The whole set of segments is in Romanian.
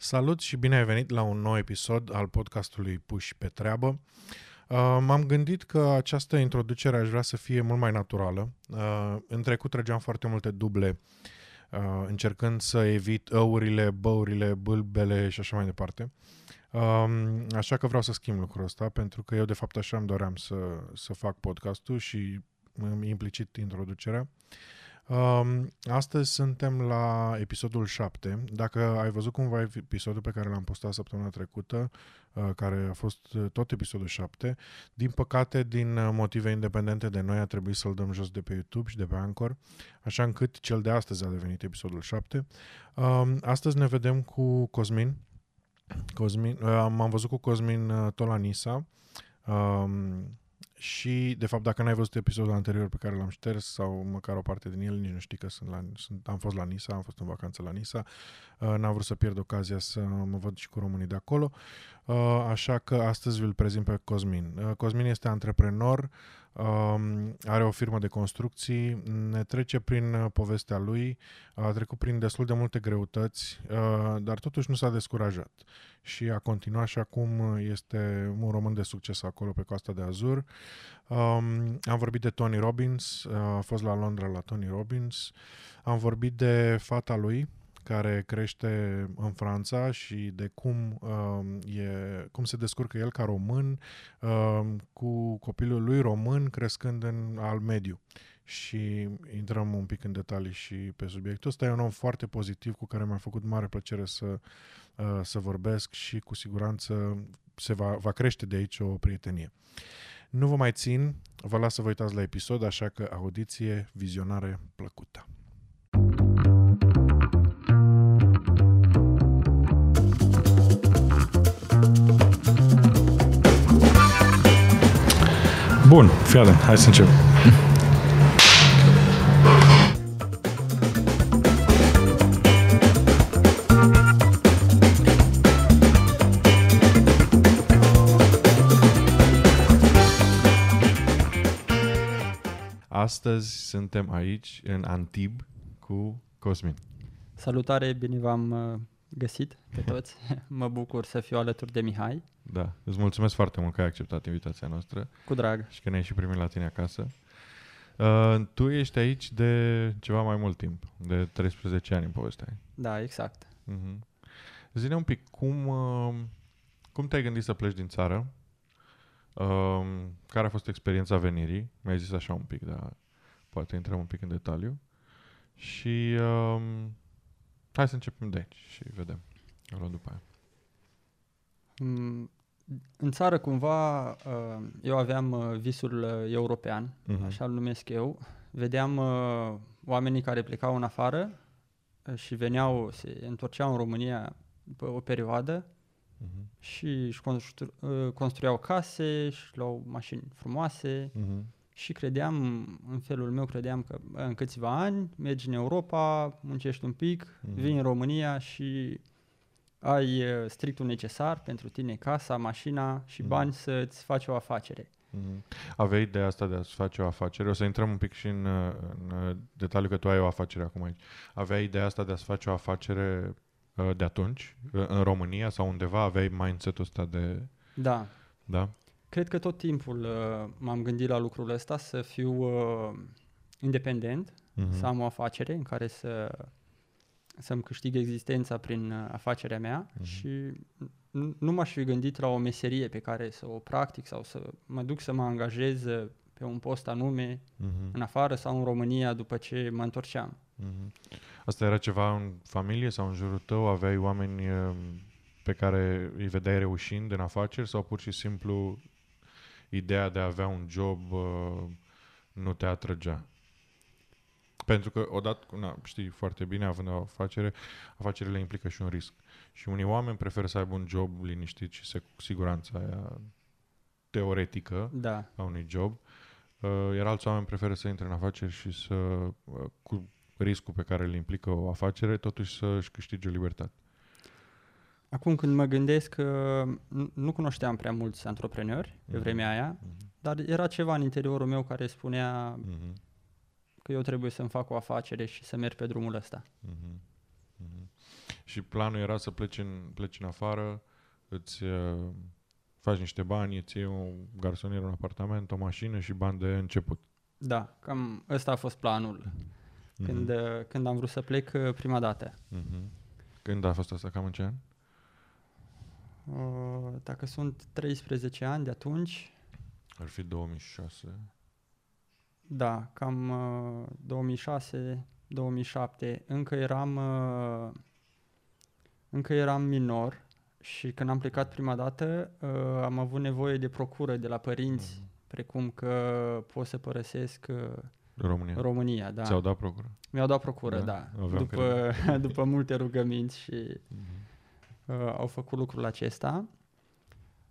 Salut și bine ai venit la un nou episod al podcastului Puși pe treabă. Uh, m-am gândit că această introducere aș vrea să fie mult mai naturală. Uh, în trecut trăgeam foarte multe duble, uh, încercând să evit ăurile, băurile, bâlbele și așa mai departe. Um, așa că vreau să schimb lucrul ăsta, pentru că eu de fapt așa îmi doream să, să fac podcastul și implicit introducerea. Um, astăzi suntem la episodul 7. Dacă ai văzut cumva episodul pe care l-am postat săptămâna trecută, uh, care a fost uh, tot episodul 7, din păcate, din uh, motive independente de noi, a trebuit să-l dăm jos de pe YouTube și de pe Anchor, așa încât cel de astăzi a devenit episodul 7. Um, astăzi ne vedem cu Cosmin. Cosmin uh, m-am văzut cu Cosmin uh, tot la Nisa. Um, și, de fapt, dacă n-ai văzut episodul anterior pe care l-am șters sau măcar o parte din el, nici nu știi că sunt la, sunt, am fost la Nisa, am fost în vacanță la Nisa, uh, n-am vrut să pierd ocazia să mă văd și cu românii de acolo, uh, așa că astăzi vi-l prezint pe Cosmin. Uh, Cosmin este antreprenor, Um, are o firmă de construcții, ne trece prin uh, povestea lui, a trecut prin destul de multe greutăți, uh, dar totuși nu s-a descurajat. Și a continuat și acum este un român de succes acolo pe Coasta de Azur. Um, am vorbit de Tony Robbins, uh, a fost la Londra la Tony Robbins, am vorbit de fata lui, care crește în Franța și de cum, uh, e, cum se descurcă el ca român uh, cu copilul lui român crescând în al mediu. Și intrăm un pic în detalii și pe subiectul ăsta. E un om foarte pozitiv cu care mi-a făcut mare plăcere să, uh, să vorbesc și cu siguranță se va, va crește de aici o prietenie. Nu vă mai țin, vă las să vă uitați la episod, așa că audiție, vizionare plăcută. Bun, fii atent, hai să încep. Astăzi suntem aici, în Antib, cu Cosmin. Salutare, bine v-am uh, găsit pe toți. mă bucur să fiu alături de Mihai. Da, îți mulțumesc foarte mult că ai acceptat invitația noastră. Cu drag. Și că ne-ai și primit la tine acasă. Uh, tu ești aici de ceva mai mult timp, de 13 ani în povestea Da, exact. Uh-huh. Zine un pic, cum, uh, cum te-ai gândit să pleci din țară? Uh, care a fost experiența venirii? Mi-ai zis așa un pic, dar poate intrăm un pic în detaliu. Și uh, hai să începem de aici și vedem. O după aia. Mm, în țară, cumva, uh, eu aveam uh, visul uh, european, uh-huh. așa îl numesc eu. Vedeam oamenii care plecau în afară și veneau, se întorceau în România pe o perioadă uh-huh. și își constru- construiau case, și luau mașini frumoase uh-huh. și credeam, în felul meu, credeam că în câțiva ani mergi în Europa, muncești un pic, uh-huh. vii în România și ai strictul necesar pentru tine, casa, mașina și mm. bani să-ți faci o afacere. Mm. Aveai ideea asta de a-ți face o afacere? O să intrăm un pic și în, în detaliu că tu ai o afacere acum aici. Aveai ideea asta de a-ți face o afacere uh, de atunci, uh, în România sau undeva aveai mindset-ul ăsta de... Da. Da? Cred că tot timpul uh, m-am gândit la lucrul ăsta, să fiu uh, independent, mm-hmm. să am o afacere în care să să-mi câștig existența prin uh, afacerea mea uh-huh. și nu m-aș fi gândit la o meserie pe care să o practic sau să mă duc să mă angajez uh, pe un post anume uh-huh. în afară sau în România după ce mă întorceam. Uh-huh. Asta era ceva în familie sau în jurul tău? Aveai oameni uh, pe care îi vedeai reușind în afaceri sau pur și simplu ideea de a avea un job nu te atrăgea? Pentru că odată, na, știi foarte bine, având o afacere, afacerile implică și un risc. Și unii oameni preferă să aibă un job liniștit și se, cu siguranța aia teoretică da. a unui job, uh, iar alți oameni preferă să intre în afaceri și să, uh, cu riscul pe care îl implică o afacere, totuși să-și câștige libertate. Acum când mă gândesc, uh, nu cunoșteam prea mulți antreprenori mm-hmm. pe mhm. vremea aia, mm-hmm. dar era ceva în interiorul meu care spunea mm-hmm că eu trebuie să-mi fac o afacere și să merg pe drumul ăsta. Mm-hmm. Mm-hmm. Și planul era să pleci în, pleci în afară, îți uh, faci niște bani, îți iei un garsonier, un apartament, o mașină și bani de început. Da, cam ăsta a fost planul mm-hmm. când, uh, când am vrut să plec uh, prima dată. Mm-hmm. Când a fost asta? Cam în ce an? Uh, dacă sunt 13 ani de atunci... Ar fi 2006. Da, cam uh, 2006, 2007. Încă eram, uh, încă eram minor și când am plecat prima dată uh, am avut nevoie de procură de la părinți, mm-hmm. precum că pot să părăsesc uh, România. România da. Ți-au dat procură? Mi-au dat procură, da. da. După, după multe rugăminți și mm-hmm. uh, au făcut lucrul acesta.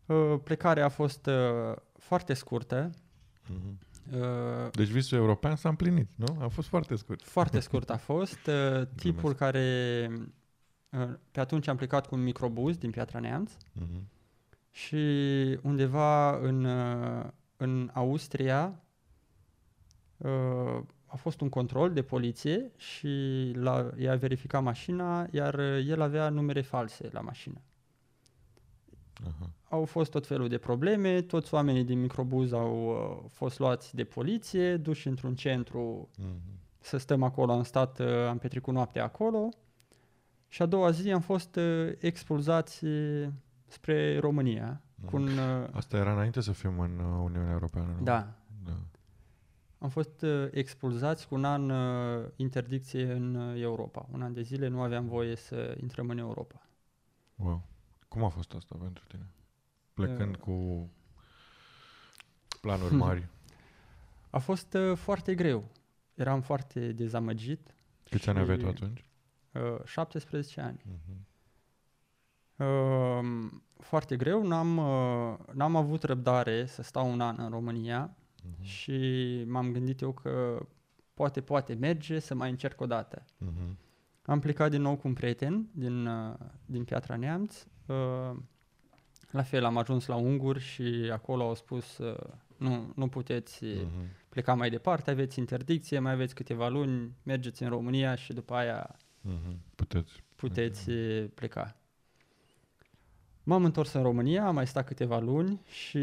Uh, plecarea a fost uh, foarte scurtă. Mm-hmm. Uh, deci visul european s-a împlinit, nu? A fost foarte scurt. Foarte scurt a fost. Uh, tipul care... Uh, pe atunci am plecat cu un microbuz din Piatra Neamț uh-huh. și undeva în, uh, în Austria uh, a fost un control de poliție și l-a, i-a verificat mașina, iar el avea numere false la mașină. Uh-huh. Au fost tot felul de probleme, toți oamenii din microbuz au uh, fost luați de poliție, duși într-un centru uh-huh. să stăm acolo, am stat, uh, am petrecut noaptea acolo și a doua zi am fost uh, expulzați uh, spre România. Uh-huh. Cu un, uh, Asta era înainte să fim în uh, Uniunea Europeană, nu? Da. da. Am fost uh, expulzați cu un an uh, interdicție în uh, Europa. Un an de zile nu aveam voie să intrăm în Europa. Wow. Cum a fost asta pentru tine? Plecând uh, cu planuri mari. A fost uh, foarte greu. Eram foarte dezamăgit. Câți ani aveai tu atunci? Uh, 17 ani. Uh-huh. Uh, foarte greu. N-am, uh, n-am avut răbdare să stau un an în România uh-huh. și m-am gândit eu că poate, poate merge să mai încerc o dată. Uh-huh. Am plecat din nou cu un prieten din, uh, din Piatra Neamț. Uh, la fel, am ajuns la unguri și acolo au spus uh, nu, nu puteți uh-huh. pleca mai departe, aveți interdicție, mai aveți câteva luni, mergeți în România și după aia uh-huh. puteți, puteți uh-huh. pleca. M-am întors în România, am mai stat câteva luni și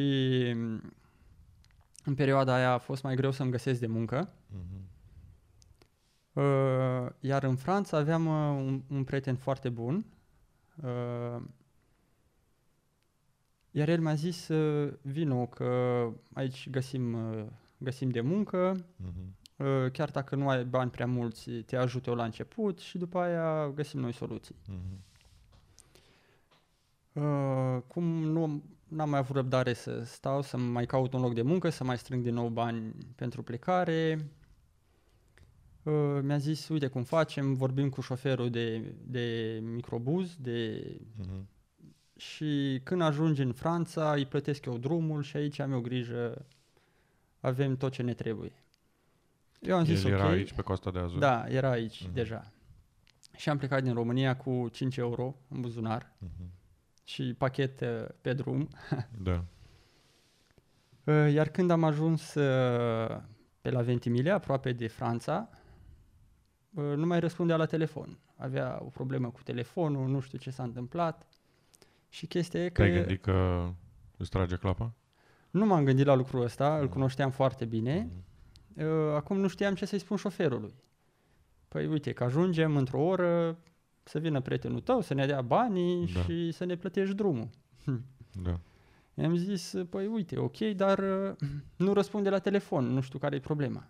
în perioada aia a fost mai greu să-mi găsesc de muncă. Uh-huh. Uh, iar în Franța aveam uh, un, un prieten foarte bun uh, iar el mi-a zis, uh, vino că aici găsim, uh, găsim de muncă, uh-huh. chiar dacă nu ai bani prea mulți, te ajut eu la început și după aia găsim noi soluții. Uh-huh. Uh, cum nu n-am mai avut răbdare să stau, să mai caut un loc de muncă, să mai strâng din nou bani pentru plecare, uh, mi-a zis, uite cum facem, vorbim cu șoferul de, de microbuz, de uh-huh și când ajungi în Franța îi plătesc eu drumul și aici am eu grijă, avem tot ce ne trebuie. Eu am zis El era aici pe Costa de Azur? Da, era aici uh-huh. deja. Și am plecat din România cu 5 euro în buzunar uh-huh. și pachet uh, pe drum. da. Uh, iar când am ajuns uh, pe la Ventimiglia, aproape de Franța, nu mai răspundea la telefon. Avea o problemă cu telefonul, nu știu ce s-a întâmplat. Și chestia e că... Te-ai gândit că îți trage clapa? Nu m-am gândit la lucrul ăsta, mm. îl cunoșteam foarte bine. Mm. Acum nu știam ce să-i spun șoferului. Păi uite, că ajungem într-o oră să vină prietenul tău, să ne dea banii da. și să ne plătești drumul. Da. I-am zis, păi uite, ok, dar nu răspunde la telefon, nu știu care e problema.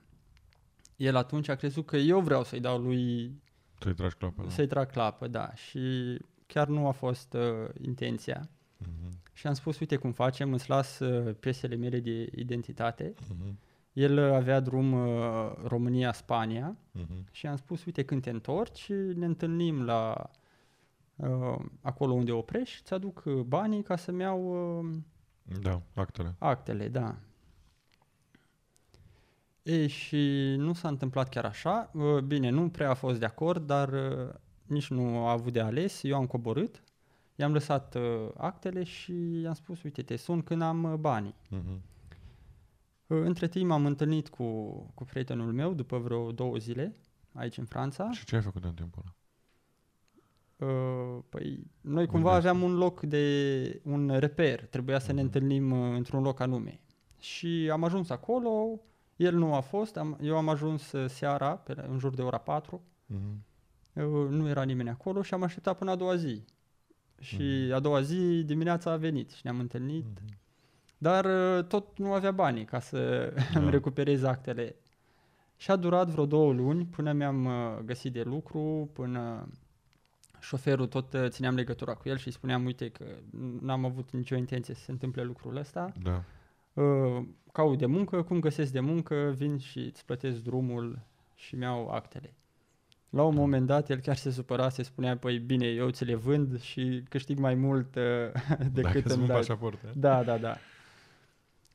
El atunci a crezut că eu vreau să-i dau lui... Să-i tragi clapă, da. Să-i trag clapă, da. Și chiar nu a fost uh, intenția. Uh-huh. Și am spus, uite cum facem, îți las uh, piesele mele de identitate. Uh-huh. El uh, avea drum uh, România-Spania uh-huh. și am spus, uite când te întorci, ne întâlnim la uh, acolo unde oprești, îți aduc uh, banii ca să-mi iau uh, da, actele. Actele, da. Ei, și nu s-a întâmplat chiar așa. Uh, bine, nu prea a fost de acord, dar uh, nici nu a avut de ales, eu am coborât, i-am lăsat uh, actele și i-am spus, uite, te sun când am uh, banii. Uh-huh. Uh, între timp am întâlnit cu, cu prietenul meu după vreo două zile, aici în Franța. Și ce ai făcut în timpul ăla? Uh, păi, noi cumva Unde aveam un loc de un reper, trebuia să uh-huh. ne mhm. întâlnim uh, într-un loc anume. Și am ajuns acolo, el nu a fost, am, eu am ajuns uh, seara, pe, în jur de ora 4, uh-huh. Mhm. eu, nu era nimeni acolo și am așteptat până a doua zi. Și uh-huh. a doua zi dimineața a venit și ne-am întâlnit, uh-huh. dar uh, tot nu avea bani ca să da. îmi recuperez actele. Și a durat vreo două luni până mi-am găsit de lucru, până șoferul tot uh, țineam legătura cu el și spuneam, uite că n-am avut nicio intenție să se întâmple lucrul ăsta. Da. Uh, caut de muncă, cum găsesc de muncă, vin și îți plătesc drumul și mi-au actele. La un da. moment dat, el chiar se supăra, se spunea, păi bine, eu ți le vând și câștig mai mult uh, decât Dacă îmi dai. pașaport. Da, da, da.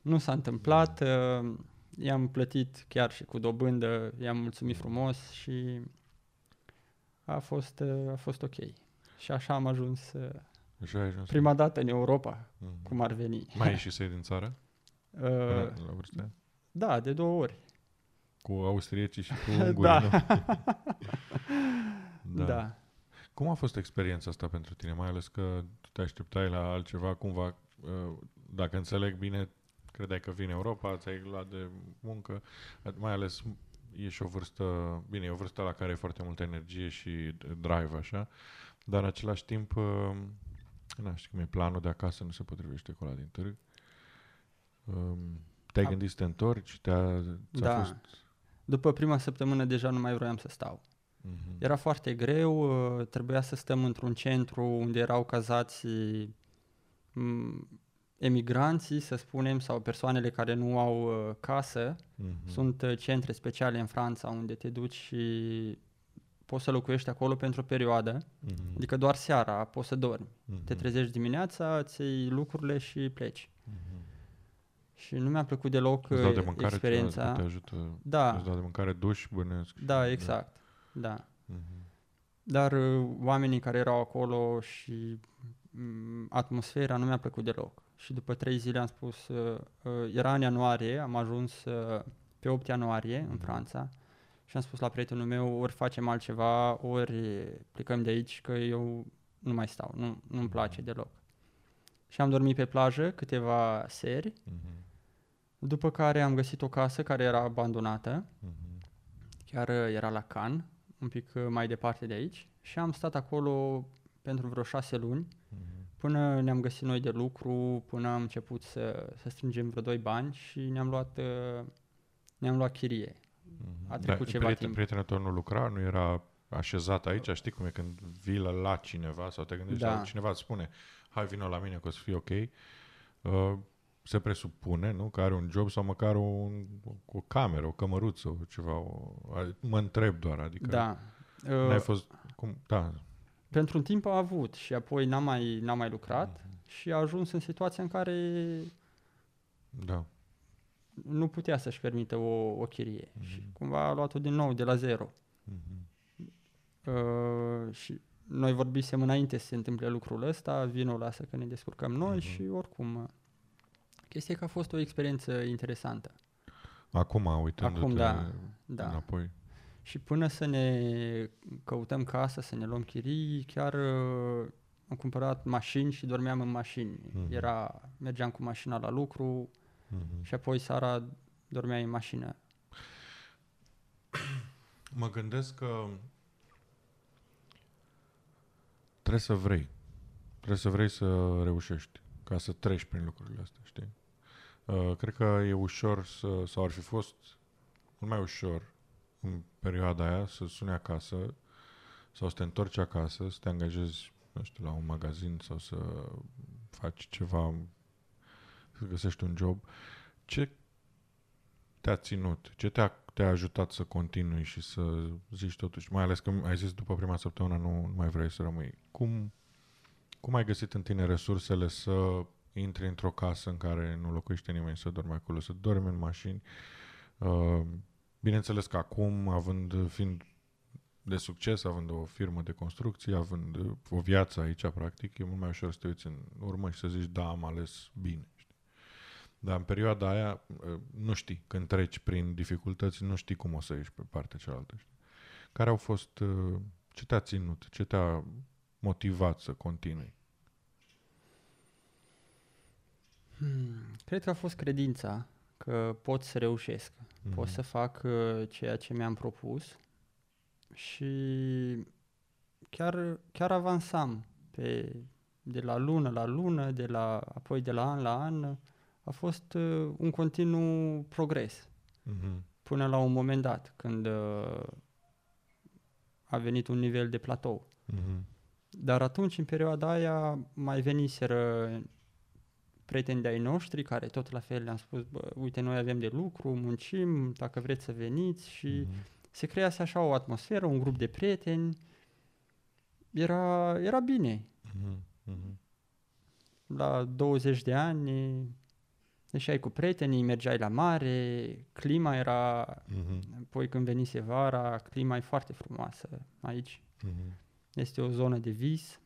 Nu s-a întâmplat, uh, i-am plătit chiar și cu dobândă, i-am mulțumit frumos și a fost, a fost ok. Și așa am ajuns, așa ai ajuns prima dată în Europa, mm-hmm. cum ar veni. Mai ieși să din țară? Uh, la vârstă? Da, de două ori. Cu austriecii și cu ungurii, da. nu? da. da. Cum a fost experiența asta pentru tine, mai ales că tu te așteptai la altceva, cumva, uh, dacă înțeleg bine, credeai că vine Europa, ți-ai luat de muncă, mai ales e și o vârstă, bine, e o vârstă la care e foarte multă energie și drive, așa, dar în același timp, uh, nu știu cum e, planul de acasă nu se potrivește cu ăla din târg. Um, te-ai A... gândit să te întorci? Te-a, da. fost... După prima săptămână deja nu mai vroiam să stau. Uh-huh. Era foarte greu, uh, trebuia să stăm într-un centru unde erau cazați emigranții, să spunem, sau persoanele care nu au uh, casă, uh-huh. sunt uh, centre speciale în Franța unde te duci și poți să locuiești acolo pentru o perioadă, uh-huh. adică doar seara poți să dormi. Uh-huh. Te trezești dimineața, îți iei lucrurile și pleci. Uh-huh. Și nu mi-a plăcut deloc îți dau de uh, mâncare experiența. Te ajută, da. Îți dau de mâncare, duș, bănesc. Da, exact. Da. da. Uh-huh. Dar uh, oamenii care erau acolo și um, atmosfera nu mi-a plăcut deloc și după trei zile am spus, uh, uh, era în ianuarie, am ajuns uh, pe 8 ianuarie în mhm. Franța și am spus la prietenul meu, ori facem altceva, ori plecăm de aici, că eu nu mai stau, nu, nu-mi mhm. place deloc. Și am dormit pe plajă câteva seri, uh-huh. După care am găsit o casă care era abandonată, uh-huh. chiar uh, era la Cannes, un pic uh, mai departe de aici, și am stat acolo pentru vreo șase luni, uh-huh până ne-am găsit noi de lucru, până am început să, să strângem vreo doi bani și ne-am luat, uh, ne-am luat chirie. Mm-hmm. A trecut da, ceva prieten, timp. Prietenul tău nu lucra, nu era așezat aici, știi cum e când vii la cineva sau te gândești da. cineva îți spune hai vină la mine că o să fie ok, uh, se presupune, nu, că are un job sau măcar un, o cameră, o cămăruță, o ceva, o, mă întreb doar, adică da. n-ai uh, fost, cum, da, pentru un timp a avut și apoi n-a mai, n-a mai lucrat mm-hmm. și a ajuns în situația în care da. nu putea să-și permită o, o chirie mm-hmm. și cumva a luat-o din nou de la zero. Mm-hmm. Uh, și noi vorbisem înainte să se întâmple lucrul ăsta, vinul lasă că ne descurcăm noi mm-hmm. și oricum chestia că a fost o experiență interesantă. Acum, uitându-te Acum, da, da. înapoi. Și până să ne căutăm casă, să ne luăm chirii, chiar uh, am cumpărat mașini și dormeam în mașini. Mm-hmm. Era, mergeam cu mașina la lucru mm-hmm. și apoi seara dormeam în mașină. Mă gândesc că trebuie să vrei. Trebuie să vrei să reușești ca să treci prin lucrurile astea, știi? Uh, cred că e ușor să, sau ar fi fost mult mai ușor în perioada aia să suni acasă sau să te întorci acasă, să te angajezi, nu știu, la un magazin sau să faci ceva, să găsești un job. Ce te-a ținut? Ce te-a, te-a ajutat să continui și să zici totuși, mai ales că ai zis după prima săptămână nu, nu mai vrei să rămâi. Cum, cum ai găsit în tine resursele să intri într-o casă în care nu locuiește nimeni să dormi acolo, să dormi în mașini, uh, Bineînțeles că acum, având, fiind de succes, având o firmă de construcție, având o viață aici, practic, e mult mai ușor să te uiți în urmă și să zici, da, am ales bine. Știi? Dar în perioada aia, nu știi, când treci prin dificultăți, nu știi cum o să ieși pe partea cealaltă. Știi? Care au fost, ce te-a ținut, ce te-a motivat să continui? Hmm, cred că a fost credința că pot să reușesc, mm-hmm. pot să fac uh, ceea ce mi-am propus și chiar, chiar avansam pe, de la lună la lună, de la, apoi de la an la an. A fost uh, un continuu progres mm-hmm. până la un moment dat, când uh, a venit un nivel de platou. Mm-hmm. Dar atunci, în perioada aia, mai veniseră prieteni de-ai noștri care tot la fel le-am spus, bă, uite, noi avem de lucru, muncim, dacă vreți să veniți și mm-hmm. se crease așa o atmosferă, un grup de prieteni. Era, era bine. Mm-hmm. La 20 de ani ieșai cu prietenii, mergeai la mare, clima era, mm-hmm. apoi când venise vara, clima e foarte frumoasă aici. Mm-hmm. Este o zonă de vis.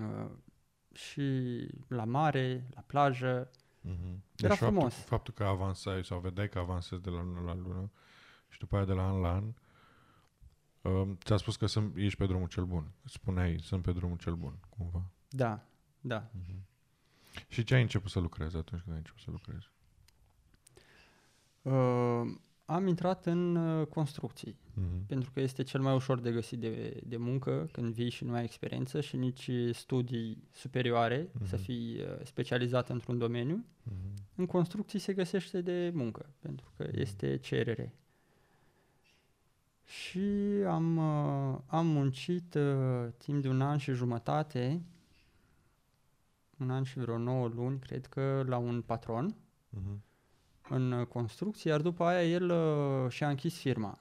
Uh, și la mare, la plajă. Mm-hmm. Era deci frumos. Faptul, faptul că avansai sau vedeai că avansezi de la lună la lună și după aia de la an la an, uh, ți-a spus că sunt, ești pe drumul cel bun. Spuneai, sunt pe drumul cel bun, cumva. Da, da. Mm-hmm. Și ce ai început să lucrezi atunci când ai început să lucrezi? Uh, am intrat în uh, construcții, uh-huh. pentru că este cel mai ușor de găsit de, de muncă când vii și nu ai experiență și nici studii superioare, uh-huh. să fii uh, specializat într-un domeniu. Uh-huh. În construcții se găsește de muncă, pentru că uh-huh. este cerere. Și am, uh, am muncit uh, timp de un an și jumătate, un an și vreo 9 luni, cred că, la un patron. Uh-huh în uh, construcție, iar după aia el uh, și-a închis firma.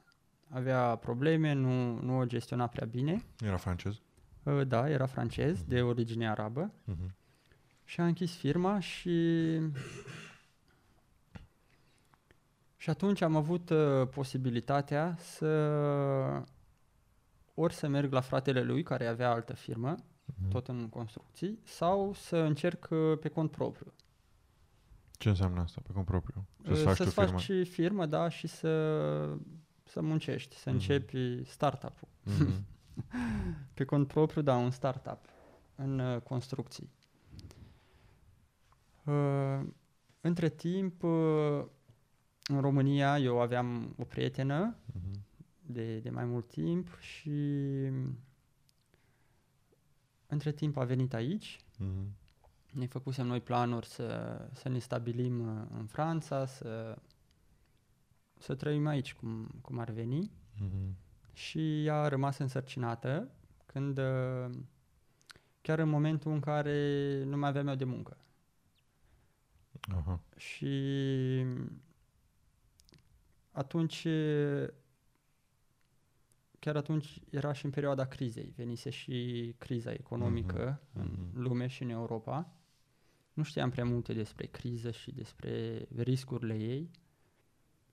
Avea probleme, nu, nu o gestiona prea bine. Era francez? Uh, da, era francez, uh-huh. de origine arabă. Uh-huh. Și-a închis firma și... Și atunci am avut uh, posibilitatea să ori să merg la fratele lui, care avea altă firmă, uh-huh. tot în construcții, sau să încerc uh, pe cont propriu. Ce înseamnă asta pe cont propriu? Să-ți faci, să-ți faci firmă? firmă, da, și să, să muncești, să mm-hmm. începi startup-ul. Mm-hmm. pe cont propriu, da, un startup în uh, construcții. Uh, între timp, uh, în România, eu aveam o prietenă mm-hmm. de, de mai mult timp și între timp a venit aici. Mm-hmm ne făcusem noi planuri să, să ne stabilim uh, în Franța, să, să trăim aici cum, cum ar veni. Mm-hmm. Și ea a rămas însărcinată când, uh, chiar în momentul în care nu mai aveam eu de muncă. Aha. Și atunci, chiar atunci era și în perioada crizei, venise și criza economică mm-hmm. în mm-hmm. lume și în Europa nu știam prea multe despre criză și despre riscurile ei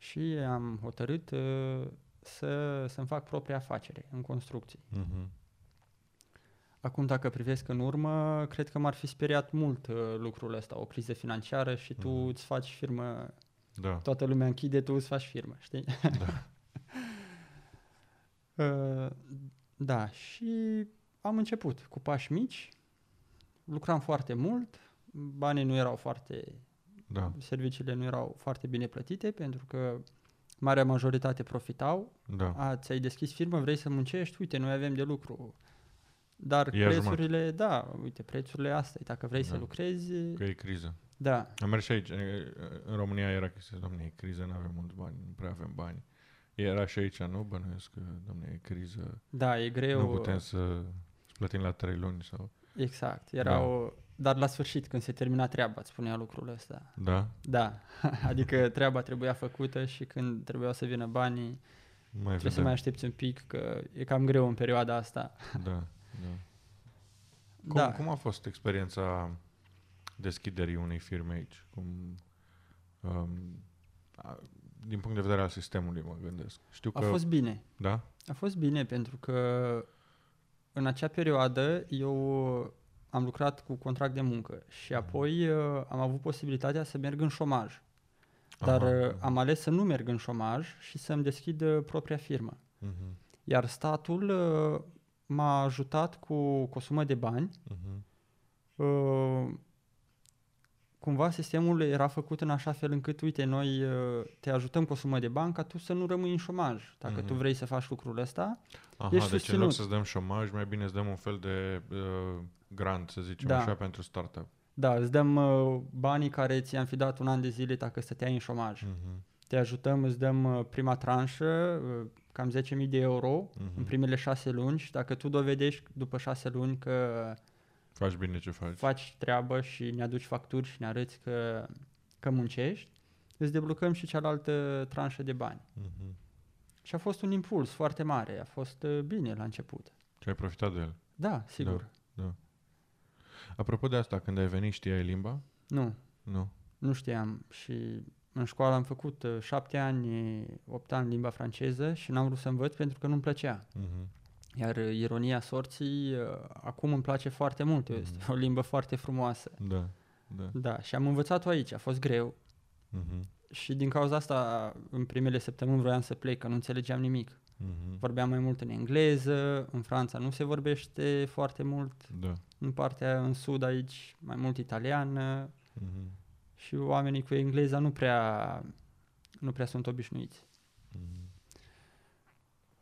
și am hotărât uh, să, să-mi fac propria afacere în construcții. Uh-huh. Acum, dacă privesc în urmă, cred că m-ar fi speriat mult uh, lucrul ăsta, o criză financiară și tu uh-huh. îți faci firmă, da. toată lumea închide, tu îți faci firmă, știi? Da. uh, da, și am început cu pași mici, lucram foarte mult, banii nu erau foarte, da. serviciile nu erau foarte bine plătite pentru că marea majoritate profitau. Da. A, ți-ai deschis firmă, vrei să muncești, uite, noi avem de lucru. Dar Ia prețurile, jumătate. da, uite, prețurile astea, dacă vrei da. să lucrezi... Că e criză. Da. Am mers și aici, în România era chestia, domne, e criză, nu avem mulți bani, nu prea avem bani. Era și aici, nu? Bănuiesc că, domne, e criză. Da, e greu. Nu putem să plătim la trei luni sau... Exact. Era da. o, dar la sfârșit, când se termina treaba, îți spunea lucrul ăsta. Da? Da. adică treaba trebuia făcută și când trebuia să vină banii, mai trebuie vedem. să mai aștepți un pic, că e cam greu în perioada asta. da, da. Cum, da. cum a fost experiența deschiderii unei firme aici? Cum, um, a, din punct de vedere al sistemului, mă gândesc. Știu a că... fost bine. Da? A fost bine, pentru că în acea perioadă eu am lucrat cu contract de muncă și mhm. apoi uh, am avut posibilitatea să merg în șomaj. Dar Aha. Uh, am ales să nu merg în șomaj și să-mi deschid uh, propria firmă. Uh-huh. Iar statul uh, m-a ajutat cu, cu o sumă de bani. Mhm. Uh, cumva sistemul era făcut în așa fel încât, uite, noi uh, te ajutăm cu o sumă de bani ca tu să nu rămâi în șomaj. Dacă Mhm. tu vrei să faci lucrul ăsta, Aha, Ești deci în susținut. loc să-ți dăm șomaj, mai bine îți dăm un fel de uh, grant, să zicem Da. așa, pentru startup. da, îți dăm uh, banii care ți-am fi dat un an de zile dacă stăteai în șomaj. Mhm. Te ajutăm, îți dăm uh, prima tranșă, uh, cam 10.000 de euro Mhm. în primele șase luni și dacă tu dovedești după șase luni că Faci bine ce faci. faci treabă și ne aduci facturi și ne arăți că, că muncești, îți deblocăm și cealaltă tranșă de bani. Mhm. Și a fost un impuls foarte mare, a fost uh, bine la început. Și ai profitat de el. Da, sigur. Apropo de asta, când ai venit, știai limba? Nu, Nu. nu știam și în școală am făcut uh, șapte ani, opt ani limba franceză și n-am vrut să învăț pentru că nu-mi plăcea. Mhm. Iar uh, ironia sorții, uh, acum îmi place foarte mult, Mhm. este o limbă foarte frumoasă. Da. Da. Da, și am învățat-o aici, a fost greu Mhm. și din cauza asta în primele săptămâni vroiam să plec, că nu înțelegeam nimic. Mhm. Vorbeam mai mult în engleză, în Franța nu se vorbește foarte mult, Da. în partea în sud aici mai mult italiană Mhm. și oamenii cu engleza nu prea, nu prea sunt obișnuiți. Mhm.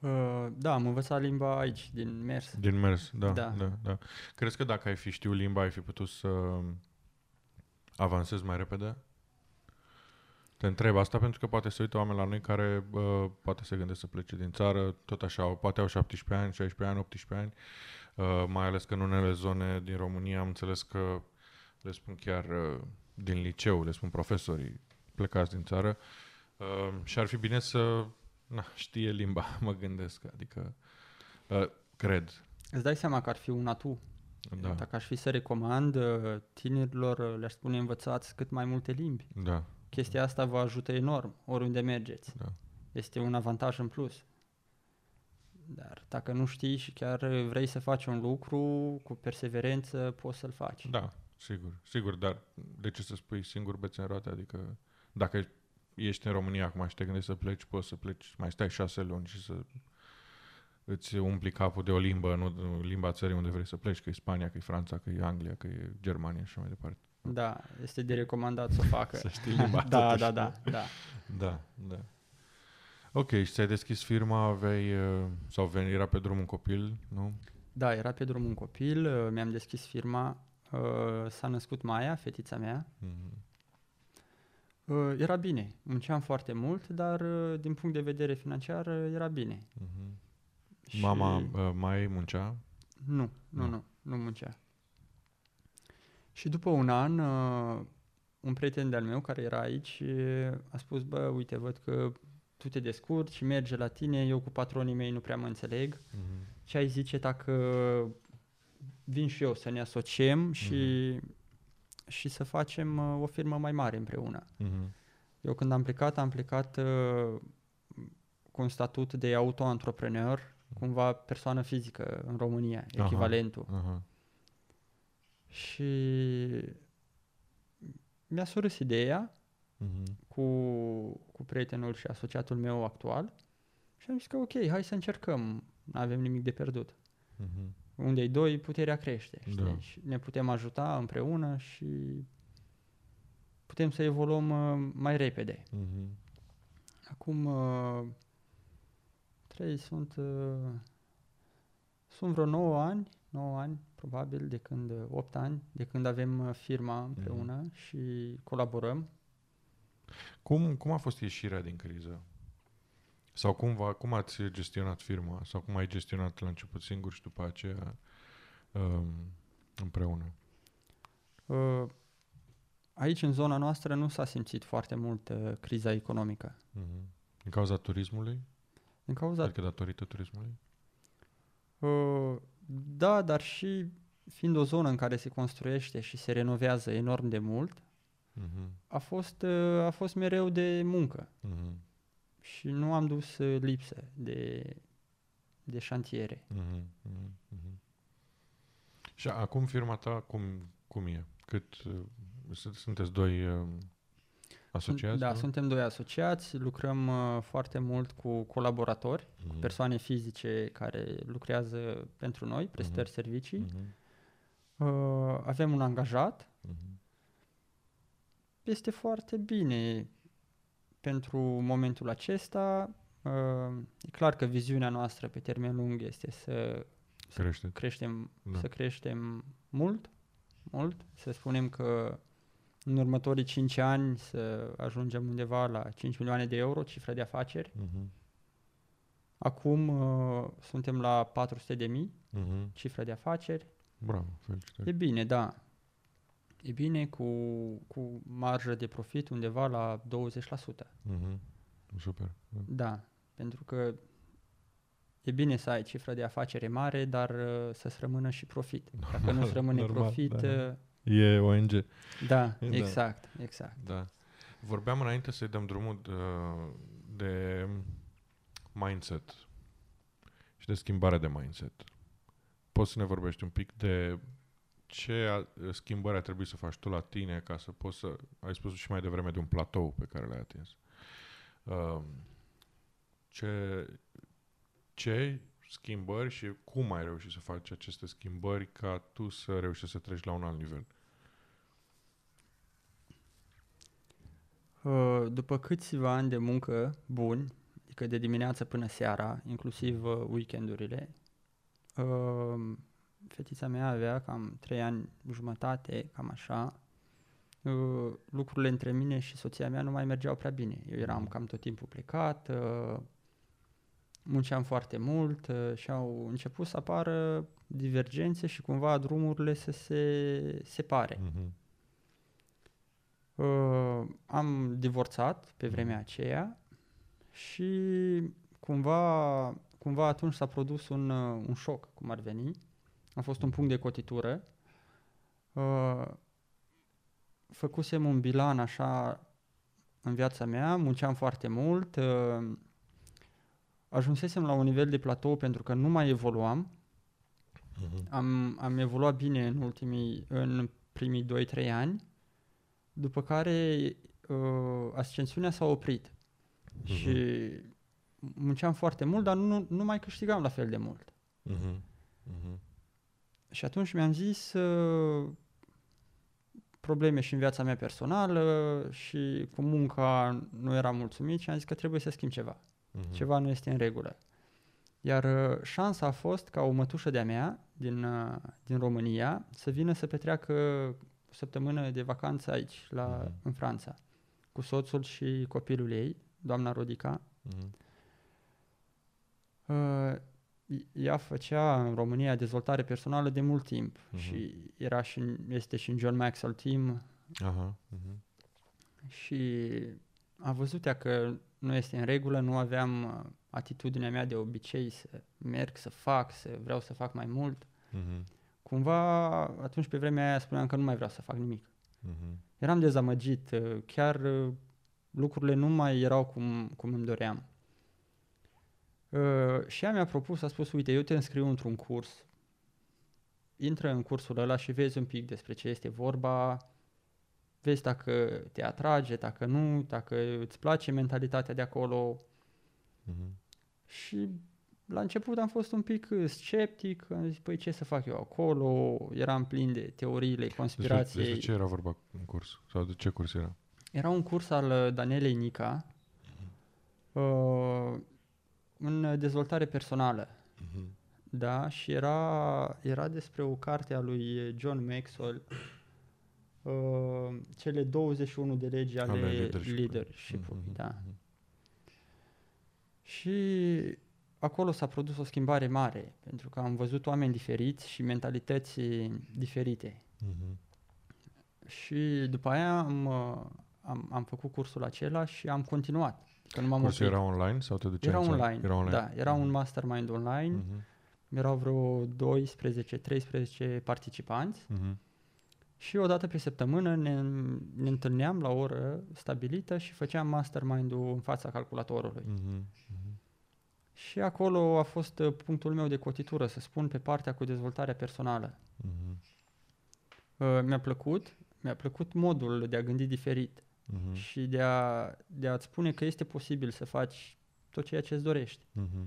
Uh, da, am învățat limba aici, din mers. Din mers, da, da. Da. da, da. Crezi că dacă ai fi știut limba, ai fi putut să avansezi mai repede? Te întreb asta pentru că poate se uită oameni la noi care uh, poate se gândesc să plece din țară, tot așa, au- poate au 17 ani, 16 ani, 18 ani, uh, mai ales că în unele zone din România am înțeles că le spun chiar uh, din liceu, le spun profesorii plecați din țară uh, și ar fi bine să na, știe limba, mă gândesc, adică uh, cred, Îți dai seama că ar fi un atu. da, Dacă aș fi să recomand uh, tinerilor, uh, le-aș spune învățați cât mai multe limbi. da, Chestia asta vă ajută enorm, oriunde mergeți. da. Este un avantaj în plus. Dar dacă nu știi și chiar vrei să faci un lucru cu perseverență, poți să-l faci. Da, sigur, sigur, dar de ce să spui singur bețe în roate? Adică dacă ești în România acum și te gândești să pleci, poți să pleci, mai stai șase luni și să îți umpli capul de o limbă, nu de limba țării unde vrei să pleci, că e Spania, că e Franța, că e Anglia, că e Germania și așa mai departe. Da, este de recomandat să o facă. Să știi limba da, totuși. da, da, da. Da, da. Ok, și ți-ai deschis firma, aveai, uh, sau veni, era pe drum un copil, nu? Da, era pe drum un copil, uh, mi-am deschis firma, uh, s-a născut Maia, fetița mea. Mhm. Uh, Era bine, munceam foarte mult, dar uh, din punct de vedere financiar uh, era bine. Mhm. Și- Mama uh, mai muncea? Nu, nu, Nu. nu, nu muncea. Și după un an, uh, un prieten de-al meu care era aici uh, a spus, bă, uite, văd că tu te descurci și merge la tine, eu cu patronii mei nu prea mă înțeleg. Mhm. Ce ai zice dacă vin și eu să ne asociem și, și să facem uh, o firmă mai mare împreună? Mhm. Eu când am plecat, am plecat uh, cu un statut de auto-antrepreneur, cumva persoană fizică în România, Aha. echivalentul. Aha. Și mi-a surâs ideea Mhm. cu, cu prietenul și asociatul meu actual și am zis că ok, hai să încercăm, nu avem nimic de pierdut. Mhm. Unde-i doi, puterea crește. Știi? Da. Și ne putem ajuta împreună și putem să evoluăm uh, mai repede. Mhm. Acum uh, trei sunt uh, sunt vreo 9 ani, 9 ani probabil de când, 8 ani, de când avem uh, firma împreună și colaborăm. Cum, cum a fost ieșirea din criză? Sau cum, va, cum ați gestionat firma? Sau cum ai gestionat la început singur și după aceea um, împreună? Uh, aici în zona noastră nu s-a simțit foarte mult uh, criza economică. Mhm. Din cauza turismului? Din cauza Adică datorită turismului? Uh, da, dar și fiind o zonă în care se construiește și se renovează enorm de mult, Mhm. a fost, uh, a fost mereu de muncă Mhm. Și nu am dus uh, lipsă de, de șantiere. Mhm. Mhm. Mhm. Și acum firma ta cum, cum e? Cât uh, sunt- sunteți doi uh, asociați? Da, nu? suntem doi asociați, lucrăm uh, foarte mult cu colaboratori, Mhm. cu persoane fizice care lucrează pentru noi, prestări servicii. Mhm. Uh, avem un angajat, Mhm. este foarte bine pentru momentul acesta. Uh, e clar că viziunea noastră pe termen lung este să Crește. creștem, Da. să creștem mult, mult, să spunem că în următorii 5 ani să ajungem undeva la 5 milioane de euro, cifra de afaceri. Mhm. Acum uh, suntem la 400 de mii, Mhm. cifra de afaceri. Bravo, felicitări. E bine, da. E bine cu, cu marjă de profit undeva la 20%. Mhm. Super. Da. Da, pentru că e bine să ai cifra de afacere mare, dar uh, să-ți rămână și profit. Dacă nu-ți rămâne Normal, profit, da. uh, E ONG. da, Da. exact, exact. Da. Vorbeam înainte să-i dăm drumul de, de mindset și de schimbare de mindset. Poți să ne vorbești un pic de ce a, schimbări ar trebui să faci tu la tine ca să poți să... Ai spus și mai devreme de un platou pe care l-ai atins. Um, ce, ce schimbări și cum ai reușit să faci aceste schimbări ca tu să reușești să treci la un alt nivel? Uh, După câțiva ani de muncă buni, adică de dimineață până seara, inclusiv uh, weekendurile, uh, fetița mea avea cam 3 ani jumătate, cam așa, uh, lucrurile între mine și soția mea nu mai mergeau prea bine. Eu eram cam tot timpul plecat, uh, munceam foarte mult uh, și au început să apară divergențe și cumva drumurile să se separe. Mm-hmm. Uh, am divorțat pe vremea aceea și cumva, cumva atunci s-a produs un, uh, un șoc, cum ar veni. A fost un punct de cotitură. Uh, făcusem un bilan așa în viața mea, munceam foarte mult, uh, ajunsesem la un nivel de platou pentru că nu mai evoluam. Mm-hmm. Am, am evoluat bine în ultimii, în primii 2-3 ani, după care uh, ascensiunea s-a oprit Mhm. și munceam foarte mult, dar nu, nu mai câștigam la fel de mult. Mm-hmm. Mm-hmm. Și atunci mi-am zis uh, probleme și în viața mea personală și cu munca nu eram mulțumit și am zis că trebuie să schimb ceva. Mm-hmm. Ceva nu este în regulă. Iar uh, șansa a fost ca o mătușă de-a mea din, uh, din România să vină să petreacă o săptămână de vacanță aici, la, Mhm. în Franța, cu soțul și copilul ei, doamna Rodica. Mm-hmm. Uh, ea făcea în România dezvoltare personală de mult timp Mhm. și era și în, este și în John Maxwell Team Aha. Mm-hmm. și a văzut ea că nu este în regulă, nu aveam uh, atitudinea mea de obicei să merg, să fac, să vreau să fac mai mult. Mm-hmm. Cumva atunci pe vremea aia spuneam că nu mai vreau să fac nimic. Mm-hmm. Eram dezamăgit, uh, chiar uh, lucrurile nu mai erau cum, cum îmi doream. Uh, și ea mi-a propus, a spus, uite, eu te înscriu într-un curs, intră în cursul ăla și vezi un pic despre ce este vorba, vezi dacă te atrage, dacă nu, dacă îți place mentalitatea de acolo. Mm-hmm. Și la început am fost un pic uh, sceptic, am zis, păi ce să fac eu acolo, eram plin de teoriile Despre, conspirației. despre ce era vorba în curs? Sau de ce curs era? Era un curs al uh, Danielei Nica uh, în dezvoltare personală. Mm-hmm. Da, și era, era despre o carte a lui John Maxwell, uh, cele 21 de legi ale, Ale ale leadership-ului. leadership-ului. Mhm, Da. mhm. Și acolo s-a produs o schimbare mare, pentru că am văzut oameni diferiți și mentalități diferite. Mm-hmm. Și după aia am, uh, am, am făcut cursul acela și am continuat. Că nu m-am Cursul oprit. era online sau te duceai Era în țară? online, Era online. da, era un Mhm. mastermind online, Mhm. erau vreo 12-13 participanți Mhm. și o dată pe săptămână ne, ne întâlneam la o oră stabilită și făceam mastermind-ul în fața calculatorului. Mhm. Mhm. Și acolo a fost uh, punctul meu de cotitură, să spun, pe partea cu dezvoltarea personală. Mhm. Uh, mi-a plăcut, mi-a plăcut modul de a gândi diferit. Uh-huh. și de, a, de a-ți spune că este posibil să faci tot ceea ce îți dorești. Uh-huh.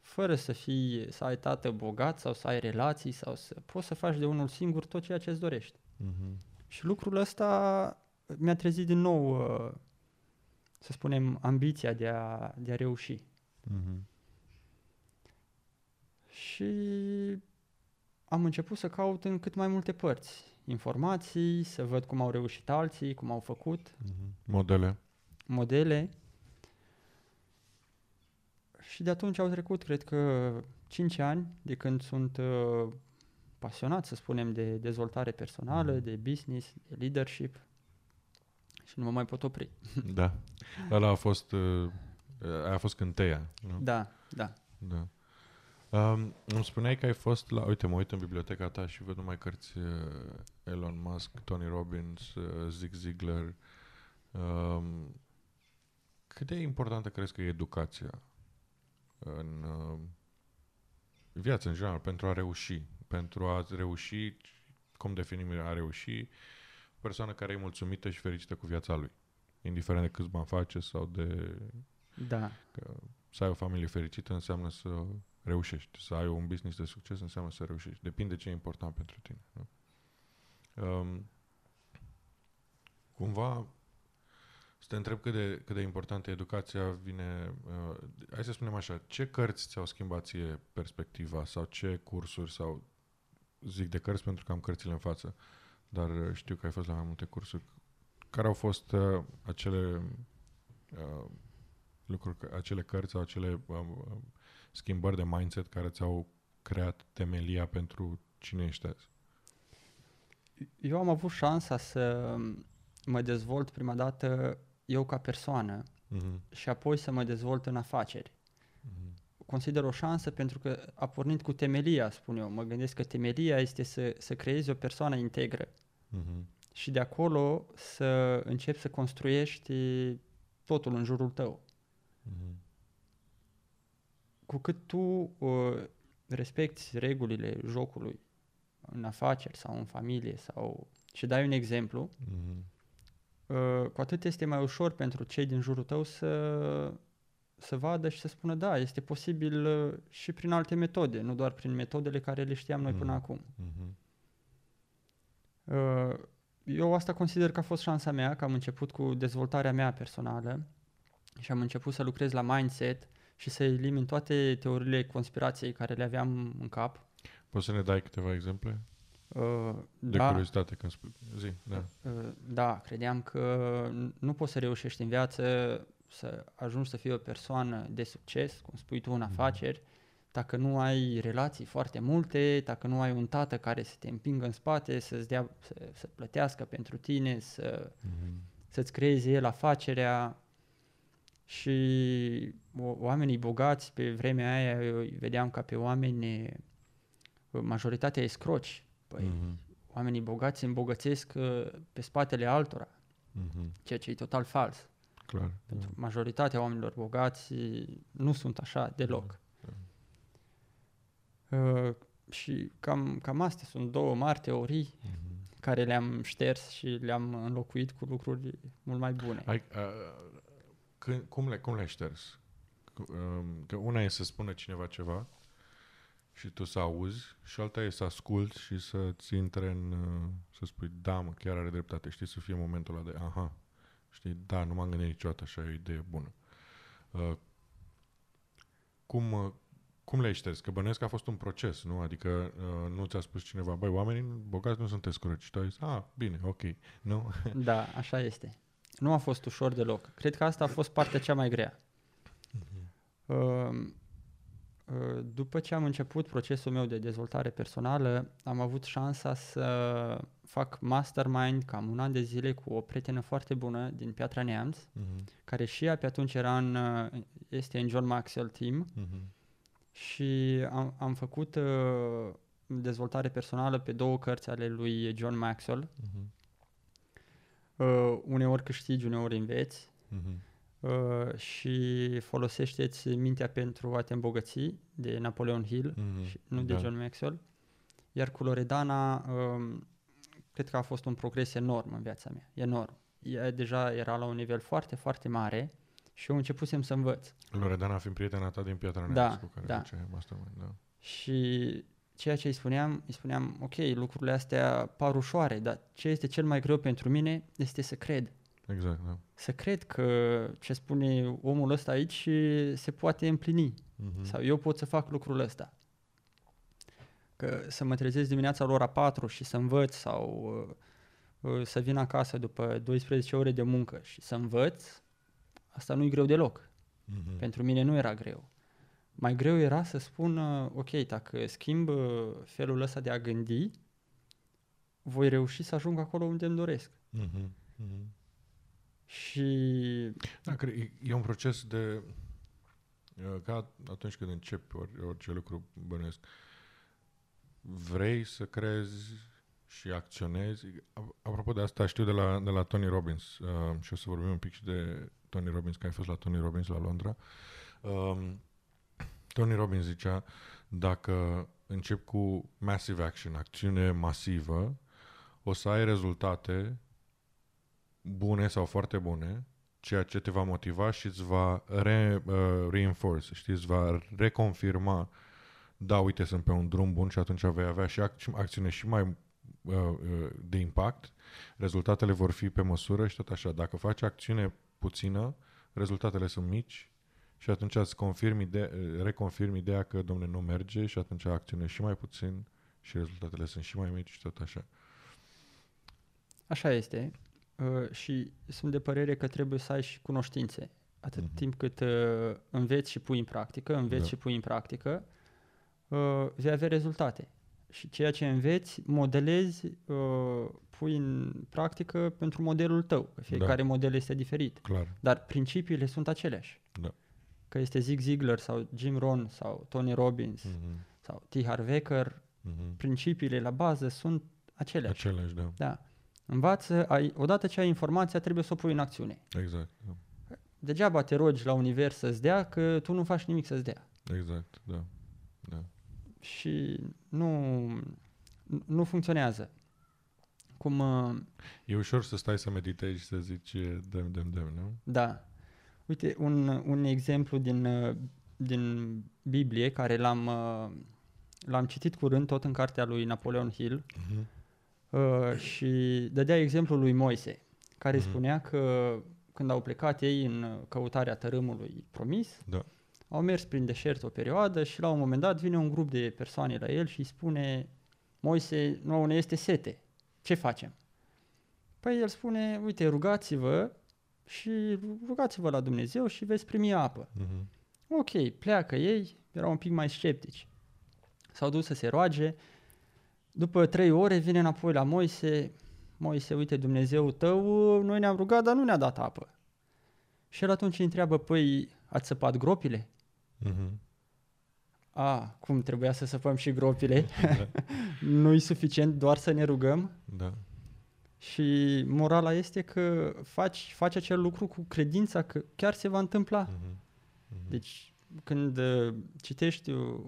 Fără să fii, să ai tată bogat sau să ai relații sau să poți să faci de unul singur tot ceea ce îți dorești. Uh-huh. Și lucrul ăsta mi-a trezit din nou, uh, să spunem, ambiția de a, de a reuși. Uh-huh. Și am început să caut în cât mai multe părți informații, să văd cum au reușit alții, cum au făcut. Uh-huh. Modele. Modele. Și de atunci au trecut, cred că, 5 ani de când sunt uh, pasionat, să spunem, de dezvoltare personală, uh-huh. de business, de leadership și nu mă mai pot opri. Da. Ăla a fost, uh, a fost cânteia. Nu? Da, da. Da. Um, îmi spuneai că ai fost la... Uite, mă uit în biblioteca ta și văd numai cărți uh, Elon Musk, Tony Robbins, uh, Zig Ziglar. Um, cât de importantă crezi că e educația în uh, viața în general pentru a reuși? Pentru a reuși, cum definim a reuși, o persoană care e mulțumită și fericită cu viața lui. Indiferent de câți bani face sau de... Da. Că să ai o familie fericită înseamnă să reușești. Să ai un business de succes înseamnă să reușești. Depinde ce e important pentru tine. Nu? Um, cumva, să te întreb cât de, cât de importantă educația vine... Uh, hai să spunem așa, ce cărți ți-au schimbat ție perspectiva sau ce cursuri sau... Zic de cărți pentru că am cărțile în față, dar știu că ai fost la mai multe cursuri. Care au fost uh, acele uh, lucruri, acele cărți sau acele uh, schimbări de mindset care ți-au creat temelia pentru cine ești azi? Eu am avut șansa să mă dezvolt prima dată eu ca persoană uh-huh. și apoi să mă dezvolt în afaceri. Uh-huh. Consider o șansă pentru că a pornit cu temelia, spun eu. Mă gândesc că temelia este să, să creezi o persoană integră. Uh-huh. Și de acolo să începi să construiești totul în jurul tău. Uh-huh cu cât tu uh, respecti regulile jocului în afaceri sau în familie sau și dai un exemplu, mm-hmm. uh, cu atât este mai ușor pentru cei din jurul tău să, să vadă și să spună da, este posibil uh, și prin alte metode, nu doar prin metodele care le știam noi mm-hmm. până acum. Mm-hmm. Uh, eu asta consider că a fost șansa mea, că am început cu dezvoltarea mea personală și am început să lucrez la mindset și să elimin toate teoriile conspirației care le aveam în cap. Poți să ne dai câteva exemple? Uh, de da. curiozitate când spui. Zi, da. Uh, da, credeam că nu poți să reușești în viață să ajungi să fii o persoană de succes, cum spui tu, în mhm. afaceri, mm. dacă nu ai relații foarte multe, dacă nu ai un tată care să te împingă în spate, să-ți dea, să, să plătească pentru tine, să, mm. să-ți creezi el afacerea, și oamenii bogați pe vremea aia eu vedeam ca pe oameni majoritatea escroci. Păi, mm-hmm. oamenii bogați se îmbogățesc uh, pe spatele altora, mm-hmm. ceea ce e total fals. Clar. Pentru da. majoritatea oamenilor bogați nu sunt așa deloc. Da. Da. Uh, și cam, cam astea sunt două mari teorii mm-hmm. care le-am șters și le-am înlocuit cu lucruri mult mai bune. Ai, uh, când, cum, le, cum le șters? Um, că una e să spună cineva ceva și tu să auzi și alta e să asculti și să-ți intre în, uh, să spui, da, mă, chiar are dreptate, știi, să fie momentul ăla de, aha, știi, da, nu m-am gândit niciodată, așa e o idee bună. Uh, cum, uh, cum le-ai șters? Că bănuiesc că a fost un proces, nu? Adică uh, nu ți-a spus cineva, băi, oamenii bogați nu sunt escroci. Tu ai zis, ah, bine, ok, nu? Da, așa este. Nu a fost ușor deloc. Cred că asta a fost partea cea mai grea. Uh, uh, după ce am început procesul meu de dezvoltare personală, am avut șansa să fac mastermind cam un an de zile cu o prietenă foarte bună din Piatra Neamț, uh-huh. care și ea pe atunci era în, este în John Maxwell Team uh-huh. și am, am făcut uh, dezvoltare personală pe două cărți ale lui John Maxwell. Uh-huh uh, uneori câștigi, uneori înveți uh-huh. Uh, și folosește-ți mintea pentru a te îmbogăți de Napoleon Hill, uh-huh. și nu de da. John Maxwell. Iar cu Loredana, um, cred că a fost un progres enorm în viața mea, enorm. ea deja era la un nivel foarte, foarte mare și eu începusem să învăț. Loredana fiind prietena ta din Piatra Da, Neamț, cu care da. făceai mastermind, da. Și ceea ce îi spuneam, îi spuneam, ok, lucrurile astea par ușoare, dar ce este cel mai greu pentru mine este să cred. Exact, da. Să cred că ce spune omul ăsta aici se poate împlini. Mhm. Sau eu pot să fac lucrul ăsta. Că să mă trezesc dimineața la ora 4 și să învăț sau uh, uh, să vin acasă după 12 ore de muncă și să învăț, asta nu e greu deloc. Mhm. Pentru mine nu era greu. Mai greu era să spun, uh, ok, dacă schimb uh, felul ăsta de a gândi, voi reuși să ajung acolo unde îmi doresc. Mhm. Mhm. Și Da, cred, e, e un proces de... uh, Ca atunci când începi ori, orice lucru bănuiesc, vrei să crezi și acționezi. A- Apropo de asta, știu de la, de la Tony Robbins uh, și o să vorbim un pic și de Tony Robbins, că ai fost la Tony Robbins la Londra. Um, Tony Robbins zicea, dacă încep cu massive action, acțiune masivă, o să ai rezultate bune sau foarte bune, ceea ce te va motiva și îți va re, uh, reinforce, știi, îți va reconfirma da, uite, sunt pe un drum bun și atunci vei avea și acți- acțiune și mai uh, uh, de impact, rezultatele vor fi pe măsură și tot așa. Dacă faci acțiune puțină, rezultatele sunt mici și atunci îți confirmi ide- uh, reconfirmi ideea că, domne, nu merge și atunci acțiune și mai puțin și rezultatele sunt și mai mici și tot așa. Așa este. Uh, și sunt de părere că trebuie să ai și cunoștințe. Atât Mhm. timp cât uh, înveți și pui în practică, înveți Da. și pui în practică, uh, vei avea rezultate. Și ceea ce înveți, modelezi, uh, pui în practică pentru modelul tău. Că fiecare model este diferit. Clar. Dar principiile sunt aceleași. Da. Că este Zig Ziglar sau Jim Rohn sau Tony Robbins Mhm. sau T. Harv Eker, Mhm. principiile la bază sunt aceleași. Aceleași, da. Da. Învață, ai, odată ce ai informația, trebuie să o pui în acțiune. Exact. Da. Degeaba te rogi la univers să-ți dea, că tu nu faci nimic să-ți dea. Exact, da. da. Și nu, nu funcționează. Cum, uh, E ușor să stai să meditezi și să zici e, dem, dem, dem, nu? da. Uite, un, un exemplu din, uh, din Biblie, care l-am, uh, l-am citit curând, tot în cartea lui Napoleon Hill, Mhm. Uh, și dădea exemplul lui Moise, care Mhm. spunea că când au plecat ei în uh, căutarea tărâmului promis, Da. au mers prin deșert o perioadă și la un moment dat vine un grup de persoane la el și îi spune Moise, nouă ne este sete, ce facem? Păi el spune, uite, rugați-vă și rugați-vă la Dumnezeu și veți primi apă. Mhm. Ok, pleacă ei, erau un pic mai sceptici. S-au dus să se roage. După trei ore vine înapoi la Moise. Moise, uite, Dumnezeu tău, noi ne-am rugat, dar nu ne-a dat apă. Și el atunci îi întreabă, păi, ați săpat gropile? Mhm. A, cum trebuia să săpăm și gropile? Da. Nu-i suficient doar să ne rugăm? da. Și morala este că faci, faci acel lucru cu credința că chiar se va întâmpla. Mhm. Mhm. Deci, când uh, citești o,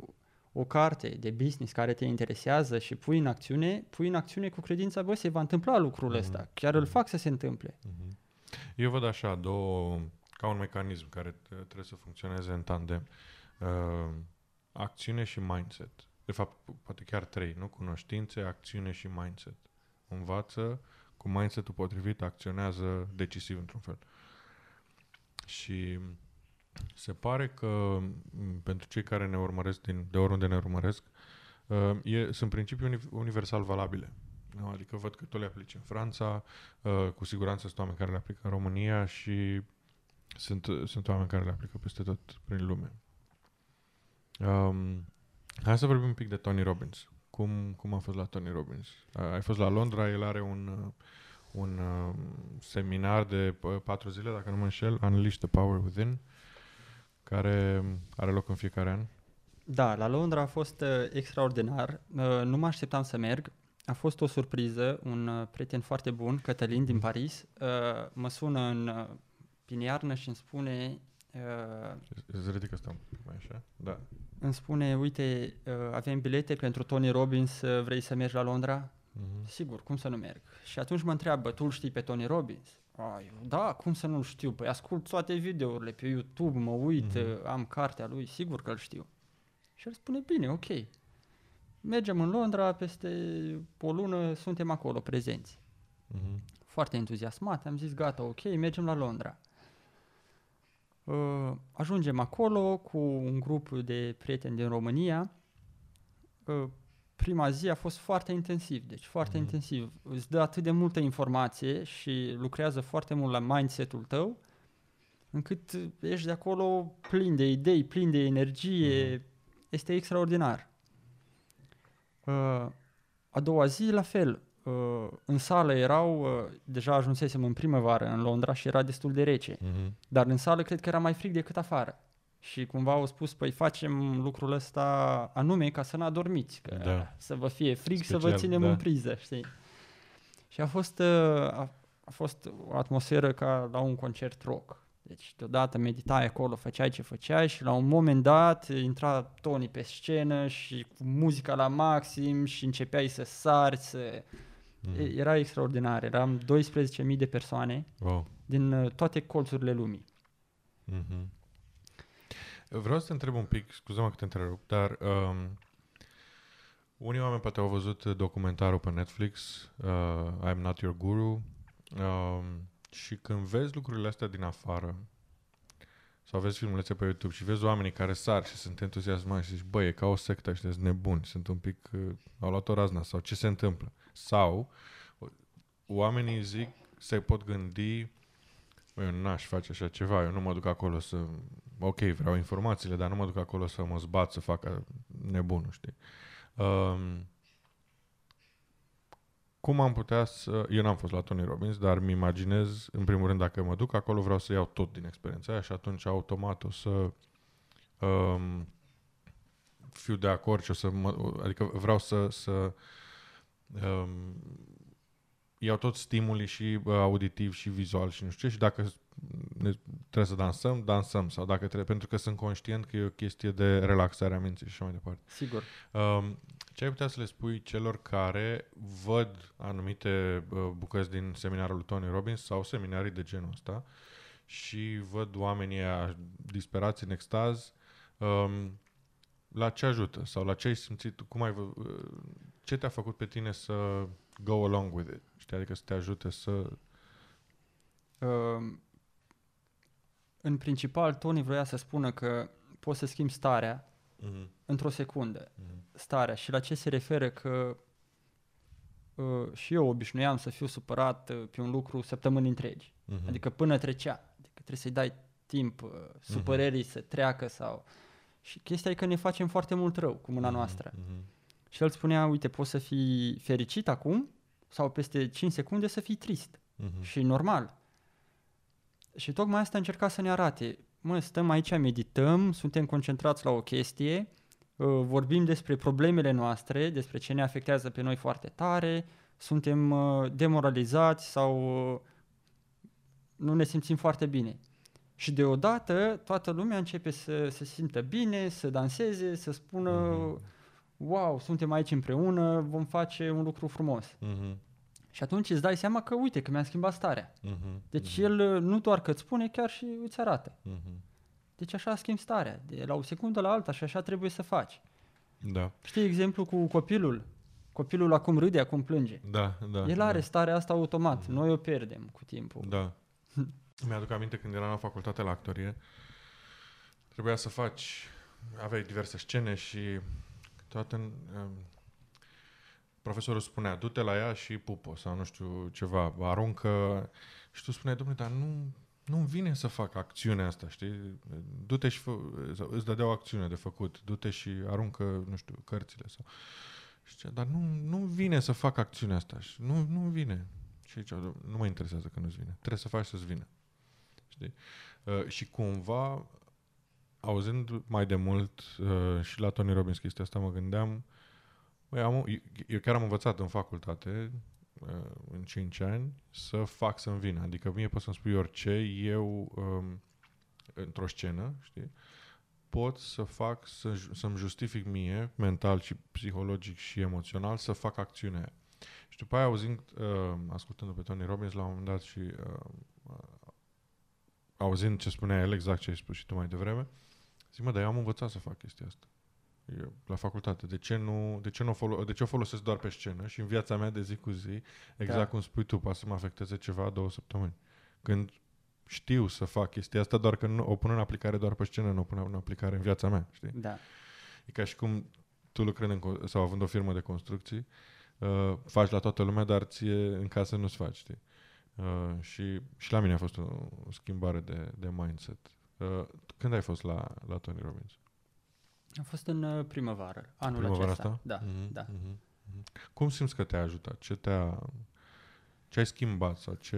o carte de business care te interesează și pui în acțiune, pui în acțiune cu credința, bă, se va întâmpla lucrul Mhm. ăsta. Chiar îl fac să se întâmple. Mhm. Eu văd așa, două, ca un mecanism care t- trebuie să funcționeze în tandem. Uh, acțiune și mindset. De fapt, poate chiar trei, nu? Cunoștințe, acțiune și mindset. Învață cu mindset-ul potrivit, acționează decisiv într-un fel. Și se pare că m, pentru cei care ne urmăresc din, de oriunde ne urmăresc, uh, e, sunt principii uni- universal valabile. Nu? Adică văd că tu le aplici în Franța, uh, cu siguranță sunt oameni care le aplică în România și sunt, sunt oameni care le aplică peste tot prin lume. Um, hai să vorbim un pic de Tony Robbins. Cum, cum a fost la Tony Robbins? Uh, ai fost la Londra, el are un, uh, un uh, seminar de uh, patru zile, dacă nu mă înșel, Unleash the Power Within, care are loc în fiecare an. Da, la Londra a fost uh, extraordinar. Uh, nu mă așteptam să merg. A fost o surpriză. Un uh, prieten foarte bun, Cătălin din Paris, uh, mă sună în uh, prin iarnă și îmi spune uh, Îți ridică asta un pic mai așa? Da. îmi spune, uite, uh, avem bilete pentru Tony Robbins, uh, vrei să mergi la Londra? Mm-hmm. Sigur, cum să nu merg? Și atunci mă întreabă, tu știi pe Tony Robbins? Ai, da, cum să nu-l știu? Păi ascult toate videourile pe YouTube, mă uit, mm-hmm. am cartea lui, sigur că îl știu. Și el spune, bine, ok. Mergem în Londra, peste o lună suntem acolo, prezenți. Mm-hmm. Foarte entuziasmat, am zis, gata, ok, mergem la Londra. Uh, ajungem acolo cu un grup de prieteni din România. Uh, prima zi a fost foarte intensiv, deci foarte mm. intensiv. Îți dă atât de multă informație și lucrează foarte mult la mindset-ul tău, încât ești de acolo plin de idei, plin de energie, mm. este extraordinar. Uh, a doua zi, la fel, uh, în sală erau, uh, deja ajunsesem în primăvară în Londra și era destul de rece, mm-hmm. dar în sală cred că era mai frig decât afară. Și cumva au spus, păi facem lucrul ăsta anume ca să nu adormiți, că da. să vă fie frig, Special, să vă ținem da. în priză, știi? Și a fost, uh, a, a fost o atmosferă ca la un concert rock. Deci deodată meditai acolo, făceai ce făceai și la un moment dat intra Tony pe scenă și cu muzica la maxim și începeai să sari, să... Mm. Era extraordinar, eram 12.000 de persoane wow. din uh, toate colțurile lumii. Mm-hmm. Vreau să te întreb un pic, scuză-mă că te întrerup, dar um, unii oameni poate au văzut documentarul pe Netflix, uh, I'm Not Your Guru, um, și când vezi lucrurile astea din afară, sau vezi filmulețe pe YouTube și vezi oamenii care sar și sunt entuziasmați și zici, băi, e ca o sectă și sunt nebuni, sunt un pic, uh, au luat o razna sau ce se întâmplă. Sau oamenii zic, se pot gândi, băi, eu n-aș face așa ceva, eu nu mă duc acolo să, ok, vreau informațiile, dar nu mă duc acolo să mă zbat, să fac nebunul, știi? Um, cum am putea să... Eu n-am fost la Tony Robbins, dar mi imaginez, în primul rând, dacă mă duc acolo, vreau să iau tot din experiența aia și atunci automat o să um, fiu de acord și o să mă, adică vreau să, să um, iau tot stimulii și uh, auditiv și vizual și nu știu ce și dacă ne, trebuie să dansăm, dansăm sau dacă trebuie, pentru că sunt conștient că e o chestie de relaxare a minții și așa mai departe. Sigur. Um, ce ai putea să le spui celor care văd anumite uh, bucăți din seminarul lui Tony Robbins sau seminarii de genul ăsta și văd oamenii disperați în extaz, um, la ce ajută sau la ce ai simțit, cum ai, uh, ce te-a făcut pe tine să go along with it, știi, adică să te ajute să... Uh, în principal, Tony vrea să spună că poți să schimbi starea uh-huh. într-o secundă. Uh-huh. Starea. Și la ce se referă că uh, și eu obișnuiam să fiu supărat uh, pe un lucru săptămâni întregi. Uh-huh. Adică până trecea. Adică trebuie să-i dai timp uh, supărării uh-huh. să treacă sau... Și chestia e că ne facem foarte mult rău cu mâna uh-huh. noastră. Uh-huh. Și el spunea, uite, poți să fii fericit acum sau peste 5 secunde să fii trist. Uh-huh. Și normal. Și tocmai asta încerca să ne arate. Mă, stăm aici, medităm, suntem concentrați la o chestie, uh, vorbim despre problemele noastre, despre ce ne afectează pe noi foarte tare, suntem uh, demoralizați sau uh, nu ne simțim foarte bine. Și deodată toată lumea începe să se simtă bine, să danseze, să spună mm-hmm. Wow, suntem aici împreună, vom face un lucru frumos. Mm-hmm. Și atunci îți dai seama că, uite, că mi-am schimbat starea. Uh-huh, deci uh-huh. el uh, nu doar că îți spune, chiar și îți arată. Uh-huh. Deci așa schimbi starea, de la o secundă la alta și așa trebuie să faci. Da. Știi exemplu cu copilul? Copilul acum râde, acum plânge. Da, da. El are da. starea asta automat, uh-huh. noi o pierdem cu timpul. Da. Mi-aduc aminte când eram la facultate la actorie, trebuia să faci, aveai diverse scene și toată în, um, profesorul spunea, du-te la ea și pupă sau nu știu ceva, aruncă și tu spuneai, domnule, dar nu, nu-mi vine să fac acțiunea asta, știi? Du-te și fă, îți dădea o acțiune de făcut, du-te și aruncă, nu știu, cărțile sau... Și zicea, dar nu, nu vine să fac acțiunea asta și nu, nu vine. Și zicea, nu mă interesează că nu-ți vine. Trebuie să faci să-ți vină. Știi? Uh, și cumva, auzind mai de mult uh, și la Tony Robbins chestia asta, mă gândeam uh, Băi, am, eu chiar am învățat în facultate, uh, în 5 ani, să fac să-mi vină. Adică mie poți să-mi spui orice, eu, um, într-o scenă, știi, pot să fac, să, să-mi justific mie, mental și psihologic și emoțional, să fac acțiunea Și după aia, auzind, uh, ascultându pe Tony Robbins la un moment dat și uh, uh, auzind ce spunea el, exact ce ai spus și tu mai devreme, zic, mă, dar eu am învățat să fac chestia asta. Eu, la facultate. De ce, nu, de, ce nu o folo- de ce o folosesc doar pe scenă și în viața mea de zi cu zi, exact Da. cum spui tu, poate să mă afecteze ceva două săptămâni. Când știu să fac chestia asta, doar că nu, o pun în aplicare doar pe scenă, nu o pun în aplicare în viața mea, știi? Da. E ca și cum tu lucrând în, co- sau având o firmă de construcții, uh, faci la toată lumea, dar ție în casă nu-ți faci, știi? Uh, și, și la mine a fost o, o schimbare de, de mindset. Uh, când ai fost la, la Tony Robbins? A fost în uh, primăvară, anul Primăvara acesta. asta? Da, Mhm, da. mhm, mhm. Cum simți că te-a ajutat? Ce te-a... Ce ai schimbat sau ce...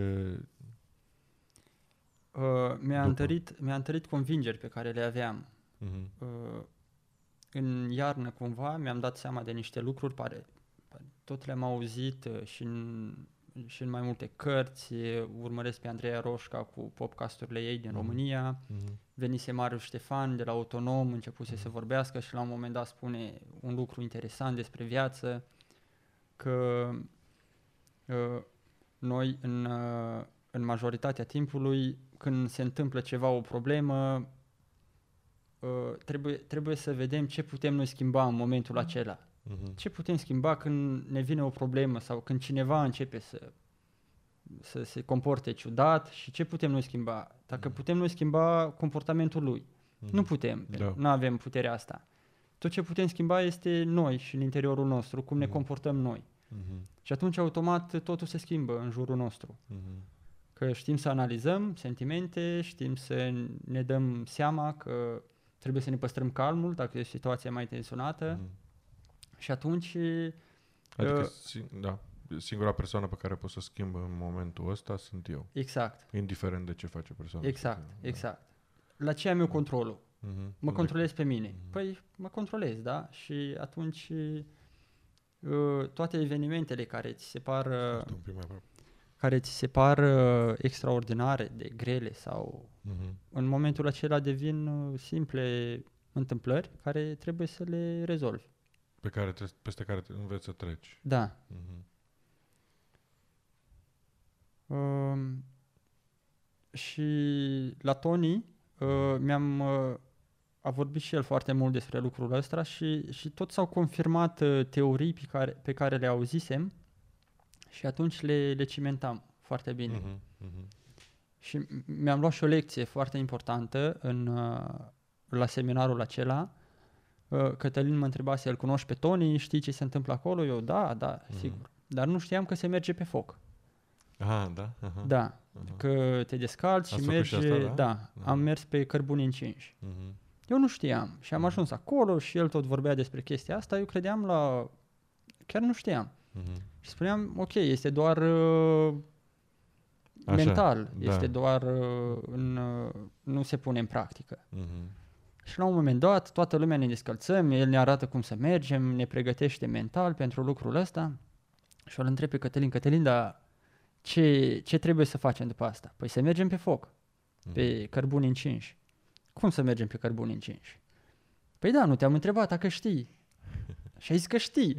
Uh, mi-a, După. întărit, mi-a întărit convingeri pe care le aveam. Mhm, Uh, în iarnă, cumva, mi-am dat seama de niște lucruri, pare, pare tot le-am auzit uh, și în, și în mai multe cărți. uh, Urmăresc pe Andreea Roșca cu podcasturile ei din Mhm. România. mhm, Venise Marius Ștefan de la Autonom, începuse să vorbească și la un moment dat spune un lucru interesant despre viață, că uh, noi în, uh, în majoritatea timpului, când se întâmplă ceva, o problemă, uh, trebuie, trebuie să vedem ce putem noi schimba în momentul acela. Mhm, Ce putem schimba când ne vine o problemă sau când cineva începe să, să se comporte ciudat și ce putem noi schimba? Dacă Mhm. putem noi schimba comportamentul lui. mhm. Nu putem, Da. nu avem puterea asta. Tot ce putem schimba este noi și în interiorul nostru, cum ne Mhm. comportăm noi. Mhm, Și atunci automat totul se schimbă în jurul nostru. mhm, Că știm să analizăm sentimente, știm să ne dăm seama că trebuie să ne păstrăm calmul dacă e situația mai tensionată mhm. Și atunci Adică, Uh, sing- da, singura persoană pe care pot să schimb în momentul ăsta sunt eu. exact, Indiferent de ce face persoana. exact, respectivă. exact. La ce am eu controlul? Da. Mhm. Mă Unde- controlez pe mine. Mhm. Păi mă controlez, da? Și atunci uh, toate evenimentele care ți se par uh, Asta un pic mai aproape. care ți se par uh, extraordinare, de grele sau Mhm. în momentul acela devin uh, simple întâmplări care trebuie să le rezolvi. Pe care trebuie, peste care te înveți să treci. Da. Mhm. Um, și la Tony uh, mi-am uh, a vorbit și el foarte mult despre lucrul ăsta și, și tot s-au confirmat uh, teorii pe care, pe care le auzisem și atunci le, le cimentam foarte bine. Mhm. Mhm. Și m- mi-am luat și o lecție foarte importantă în, uh, la seminarul acela. Uh, Cătălin mă întreba să îl cunoști pe Tony, știi ce se întâmplă acolo? Eu, da, da, Mhm. sigur. Dar nu știam că se merge pe foc. Aha, da? Aha. Da, Aha. că te descalți Ați și făcut și mergi... asta, da? da, Aha. am mers pe cărbuni încinși. Mhm. Eu nu știam și am Mhm. ajuns acolo și el tot vorbea despre chestia asta, eu credeam la... Chiar nu știam. Mhm. Și spuneam, ok, este doar uh, Așa, mental, da. este doar uh, în, uh, nu se pune în practică. Mhm. Și la un moment dat, toată lumea ne descălțăm, el ne arată cum să mergem, ne pregătește mental pentru lucrul ăsta. Și îl întreb pe Cătălin, Cătălin, dar ce, ce trebuie să facem după asta? Păi să mergem pe foc, Mhm. pe cărbuni încinși. Cum să mergem pe cărbuni încinși? Păi da, nu te-am întrebat dacă știi. Și ai zis că știi.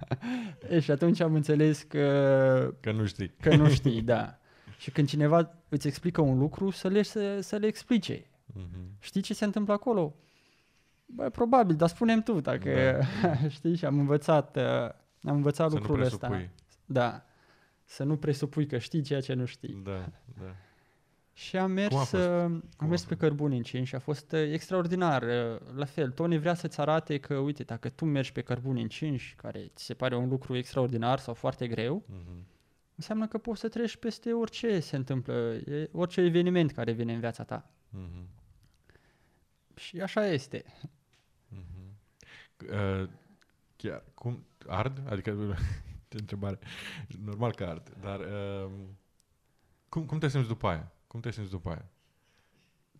e, și atunci am înțeles că Că nu știi. că nu știi, da. Și când cineva îți explică un lucru, să le, să, să le explice. Mhm. Știi ce se întâmplă acolo? Bă, probabil, dar spunem tu dacă știi și am învățat, uh, am învățat Da. Să nu lucrul ăsta. presupui. Da. Să nu presupui că știi ceea ce nu știi. Da, da. Și am mers, Cum a fost? uh, Cum a am mers pe fost? cărbuni încinși și a fost uh, extraordinar. Uh, La fel, Tony vrea să-ți arate că, uite, dacă tu mergi pe cărbuni încinși, care ți se pare un lucru extraordinar sau foarte greu, Mhm. înseamnă că poți să treci peste orice se întâmplă, e- orice eveniment care vine în viața ta. Mhm. Și așa este. Mhm. Uh, chiar, cum, ard? Adică, ce întrebare. Normal că ard, dar uh, cum, cum te simți după aia? Cum te simți după aia?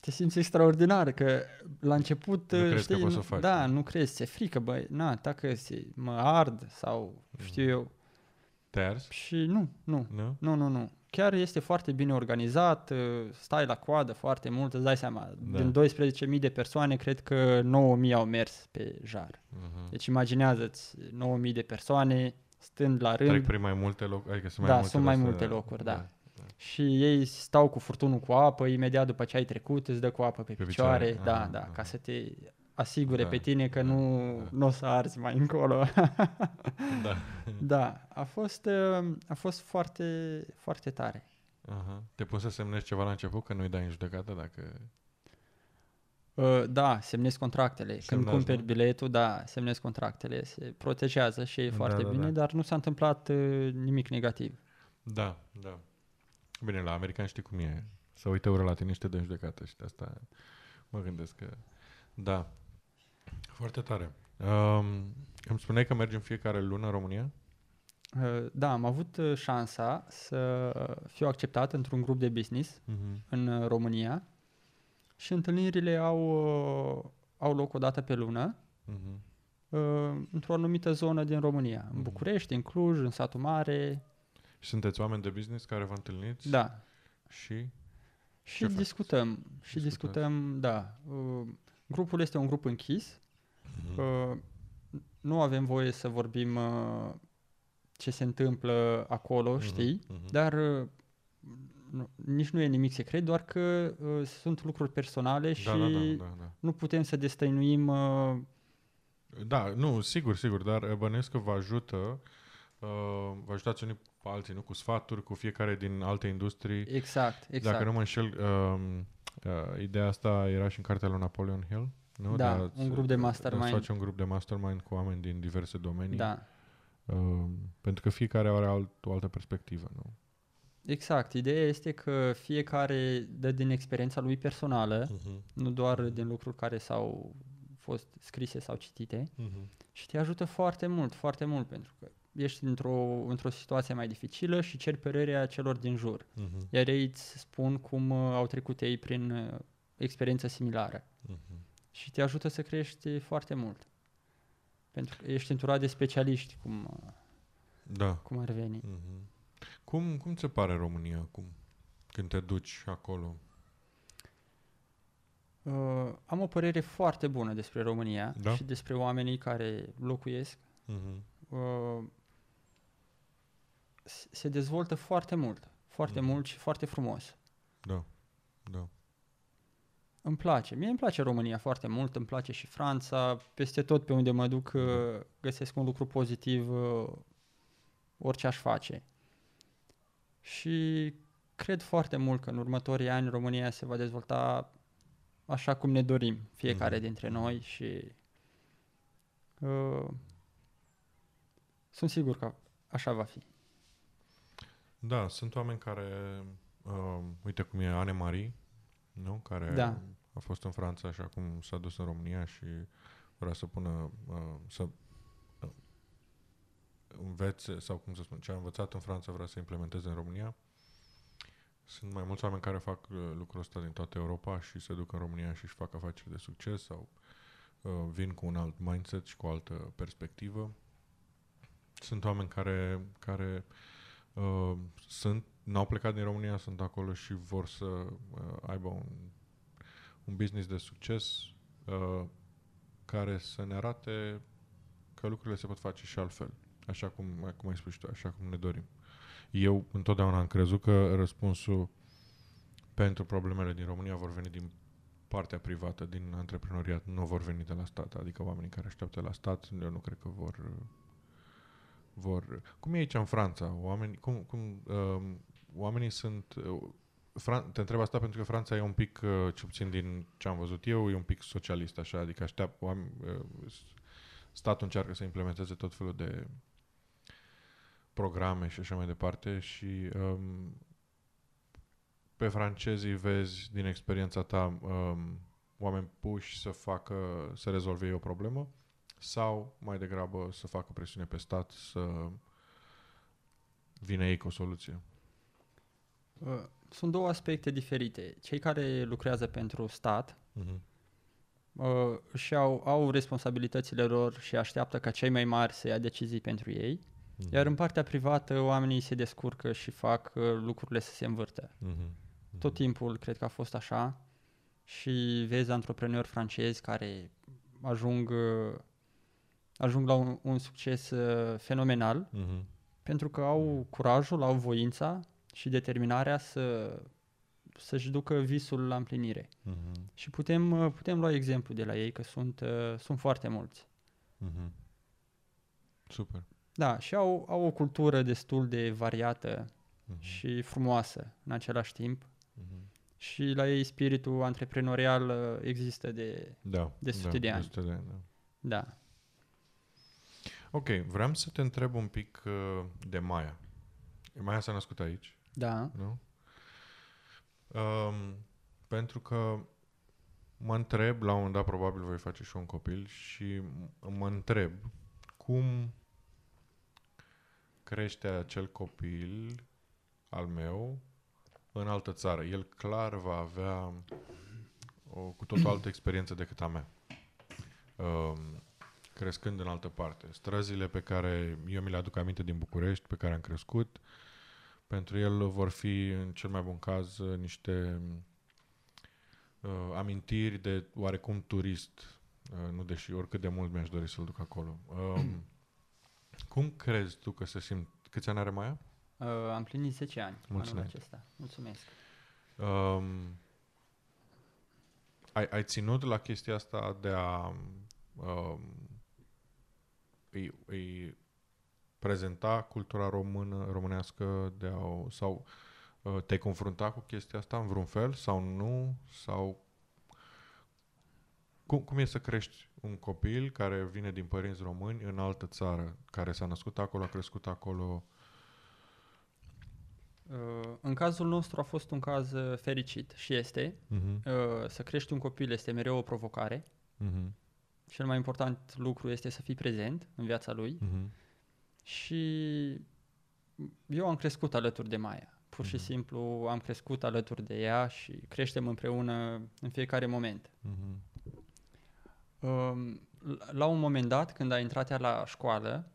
te simți extraordinar, că la început, Nu uh, crezi că știi, poți să nu- o faci, da, nu? nu crezi, ți-e frică, băi, na, dacă se, mă ard sau știu Mhm. eu, Te arzi? și nu, nu, Nu? nu, nu, nu. Chiar este foarte bine organizat, uh, stai la coadă foarte mult, îți dai seama, Da. din 12.000 de persoane, cred că 9.000 au mers pe jar. Mhm. Deci imaginează-ți 9.000 de persoane, stând la rând. Trec prin mai multe locuri, adică sunt mai da, multe sunt mai de-astea- multe locuri, da. da. Și ei stau cu furtunul cu apă, imediat după ce ai trecut îți dă cu apă pe, Pe picioare, picioare, da, ah, da, ah. ca să te asigure Da, pe tine că da, nu, da. nu o să arzi mai încolo. da. da, a fost, uh, a fost foarte, foarte tare. Aha. Te pun să semnezi ceva la început, că nu-i dai în judecată dacă... Uh, Da, semnezi contractele. Când Semnați, cumperi nu? biletul, da, semnezi contractele. Se protejează și e Da, foarte da, bine, da. dar nu s-a întâmplat uh, nimic negativ. Da, da. Bine, la americani știi cum e. Să uită ură la tine și te dă în judecată și de asta mă gândesc că... Da. Foarte tare. Um, îmi spuneai că mergi în fiecare lună în România? Uh, Da, am avut uh, șansa să fiu acceptat într-un grup de business Mm-hmm. în uh, România și întâlnirile au, uh, au loc o dată pe lună Mm-hmm. uh, într-o anumită zonă din România. În Mhm. București, în Cluj, în satul mare. Și sunteți oameni de business care vă întâlniți? Da. Și? Și Ce faceți? discutăm. Și Discutați. discutăm, da. Uh, Grupul este un grup închis. Mm-hmm. Uh, Nu avem voie să vorbim uh, ce se întâmplă acolo, știi? Mm-hmm. Dar uh, nu, nici nu e nimic secret, doar că uh, sunt lucruri personale și Da, da, da, da, da. nu putem să destăinuim uh, Da, nu, sigur, sigur, dar uh, bănuiesc că vă ajută, uh, vă ajutați unii pe alții, nu? Cu sfaturi, cu fiecare din alte industrii. exact, exact. Dacă nu mă înșel, um, uh, ideea asta era și în cartea lui Napoleon Hill, nu? Da, a- un grup de a- mastermind. Să faci un grup de mastermind cu oameni din diverse domenii. Da, Um, pentru că fiecare are alt, o altă perspectivă, nu? exact. Ideea este că fiecare dă din experiența lui personală, Uh-huh. nu doar din lucruri care s-au fost scrise sau citite Uh-huh. și te ajută foarte mult, foarte mult pentru că ești într-o, într-o situație mai dificilă și ceri părerea celor din jur. Uh-huh. Iar ei îți spun cum uh, au trecut ei prin uh, experiență similară Uh-huh. și te ajută să crești foarte mult. Pentru că ești înturat de specialiști, cum, uh, Da. cum ar veni. Uh-huh. Cum, cum ți se pare România acum? Când te duci acolo? Uh, am o părere foarte bună despre România Da? și despre oamenii care locuiesc. Uh-huh. Uh, s- se dezvoltă foarte mult, foarte Mhm. mult și foarte frumos. Da. Da. Îmi place. Mie îmi place România foarte mult, îmi place și Franța. Peste tot pe unde mă duc uh, găsesc un lucru pozitiv uh, orice aș face. Și cred foarte mult că în următorii ani România se va dezvolta așa cum ne dorim fiecare Mhm. dintre noi și uh, sunt sigur că așa va fi. Da, sunt oameni care, uh, uite cum e Anne Marie, nu? Care Da. a fost în Franța și acum s-a dus în România și vrea să pună, uh, să uh, învețe, sau cum să spun, ce a învățat în Franța vrea să implementeze în România. Sunt mai mulți oameni care fac uh, lucrul ăsta din toată Europa și se duc în România și își fac afaceri de succes sau uh, vin cu un alt mindset și cu o altă perspectivă. Sunt oameni care, care uh, sunt, n-au plecat din România, sunt acolo și vor să uh, aibă un, un business de succes uh, care să ne arate că lucrurile se pot face și altfel, așa cum, cum ai spus și tu, așa cum ne dorim. Eu întotdeauna am crezut că răspunsul pentru problemele din România vor veni din partea privată, din antreprenoriat, nu vor veni de la stat, adică oamenii care așteaptă la stat, eu nu cred că vor uh, vor... Cum e aici în Franța? Oamenii, cum, cum, uh, oamenii sunt... Uh, Fran- te întreb asta pentru că Franța e un pic, uh, ce puțin din ce am văzut eu, e un pic socialist, așa, adică așteaptă oameni, uh, statul încearcă să implementeze tot felul de programe și așa mai departe și um, pe francezii vezi din experiența ta um, oameni puși să facă, să rezolve ei o problemă sau mai degrabă să facă presiune pe stat să vină ei cu o soluție. Uh, Sunt două aspecte diferite. Cei care lucrează pentru stat Mm-hmm. uh, și au, au responsabilitățile lor și așteaptă ca cei mai mari să ia decizii pentru ei, Mm-hmm. iar în partea privată oamenii se descurcă și fac uh, lucrurile să se învârte. Mm-hmm. Tot timpul cred că a fost așa și vezi antreprenori francezi care ajung uh, ajung la un, un succes uh, fenomenal Mhm. pentru că au curajul, au voința și determinarea să, să-și ducă visul la împlinire. Mhm. Și putem, uh, putem lua exemplu de la ei, că sunt, uh, sunt foarte mulți. Mhm. Super. Da, și au, au o cultură destul de variată Mhm. și frumoasă în același timp. Mhm. Și la ei spiritul antreprenorial uh, există de... Da. De sute da, de ani. sute de ani da. Da. Ok, vreau să te întreb un pic uh, de Maia. Maia s-a născut aici, Da. nu? Um, pentru că mă întreb, la un moment dat probabil voi face și un copil și m- mă întreb cum crește acel copil al meu în altă țară. El clar va avea o cu totul altă experiență decât a mea. Um, crescând în altă parte. Străzile pe care eu mi le aduc aminte din București, pe care am crescut, pentru el vor fi, în cel mai bun caz, niște uh, amintiri de oarecum turist, uh, nu deși oricât de mult mi-aș dori să-l duc acolo. Um, cum crezi tu că se simt? Câți ani are Maia? Uh, am plinit 10 ani Mulțumesc. anul acesta. Mulțumesc. Um, ai, ai ținut la chestia asta de a um, îi, îi prezenta cultura română, românească de a, o- sau uh, te-ai confrunta cu chestia asta în vreun fel sau nu? Sau cum, cum e să crești un copil care vine din părinți români în altă țară, care s-a născut acolo, a crescut acolo? Uh, în cazul nostru a fost un caz uh, fericit și este. Uh-huh. Uh, să crești un copil este mereu o provocare. Uh-huh. Cel mai important lucru este să fii prezent în viața lui Uh-huh. și eu am crescut alături de Maia. Pur și Mhm. simplu am crescut alături de ea și creștem împreună în fiecare moment. Uh-huh. Um, la un moment dat, când a intrat ea la școală,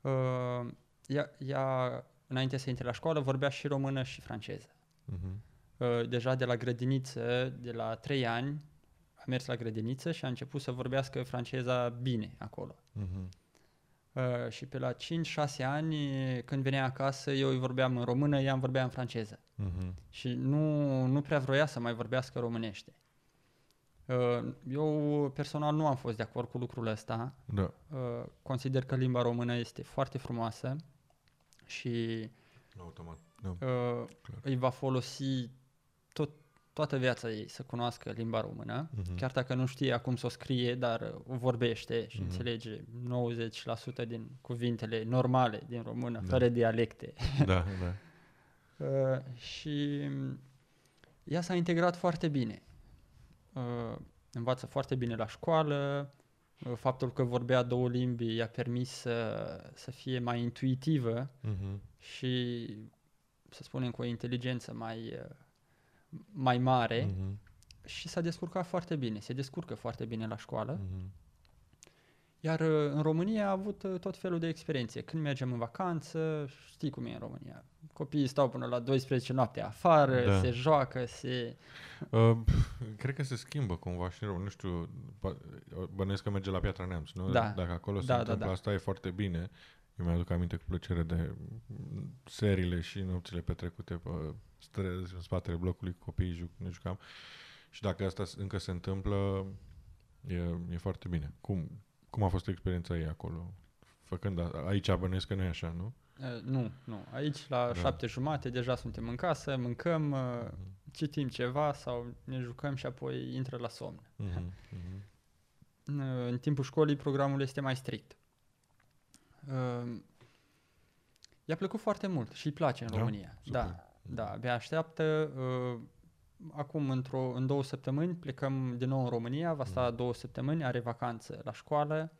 uh, ea, ea, înainte să intre la școală, vorbea și română și franceză. Uh-huh. Uh, deja de la grădiniță, de la 3 ani, a mers la grădiniță și a început să vorbească franceza bine acolo. Uh-huh. Uh, și pe la 5-6 ani, când venea acasă, eu îi vorbeam în română, ea îmi vorbea în franceză. Uh-huh. Și nu, nu prea vroia să mai vorbească românește. Uh, Eu personal nu am fost de acord cu lucrul ăsta. Da. Uh, Consider că limba română este foarte frumoasă și Automat. Da. uh, îi va folosi tot, toată viața ei să cunoască limba română, Mhm. chiar dacă nu știe acum să o scrie, dar uh, o vorbește și Mhm. înțelege 90% din cuvintele normale din română, Da. fără dialecte. da, da. Uh, și mm, ea s-a integrat foarte bine. Uh, învață foarte bine la școală, uh, faptul că vorbea două limbi i-a permis să, să fie mai intuitivă Mhm. și, să spunem, cu o inteligență mai, uh, mai mare Mhm. și s-a descurcat foarte bine, se descurcă foarte bine la școală. Mhm. Iar uh, în România a avut uh, tot felul de experiențe. Când mergem în vacanță, știi cum e în România. Copiii stau până la 12 noapte afară, Da. se joacă, se... Uh, pf, cred că se schimbă cumva și rău. Nu știu, ba- bănuiesc că merge la Piatra Neamț, nu? Da. Dacă acolo se Da, da, întâmplă da. asta, e foarte bine. Eu mi-aduc aminte cu plăcere de mm, seriile și nopțile petrecute pe străzi, în spatele blocului, cu copiii juc, ne jucam. Și dacă asta s- încă se întâmplă, e, e foarte bine. Cum, cum a fost experiența ei acolo? Făcând a, aici bănuiesc că nu e așa, nu? Uh, nu, nu. Aici, la Da. șapte jumate, deja suntem în casă, mâncăm, uh, citim ceva sau ne jucăm și apoi intră la somn. Mhm, mhm. Uh, În timpul școlii programul este mai strict. Uh, I-a plăcut foarte mult și îi place în Da? România. Super. Da, da, abia așteaptă. Uh, Acum, într-o, în două săptămâni, plecăm din nou în România, va sta Mhm. două săptămâni, are vacanță la școală,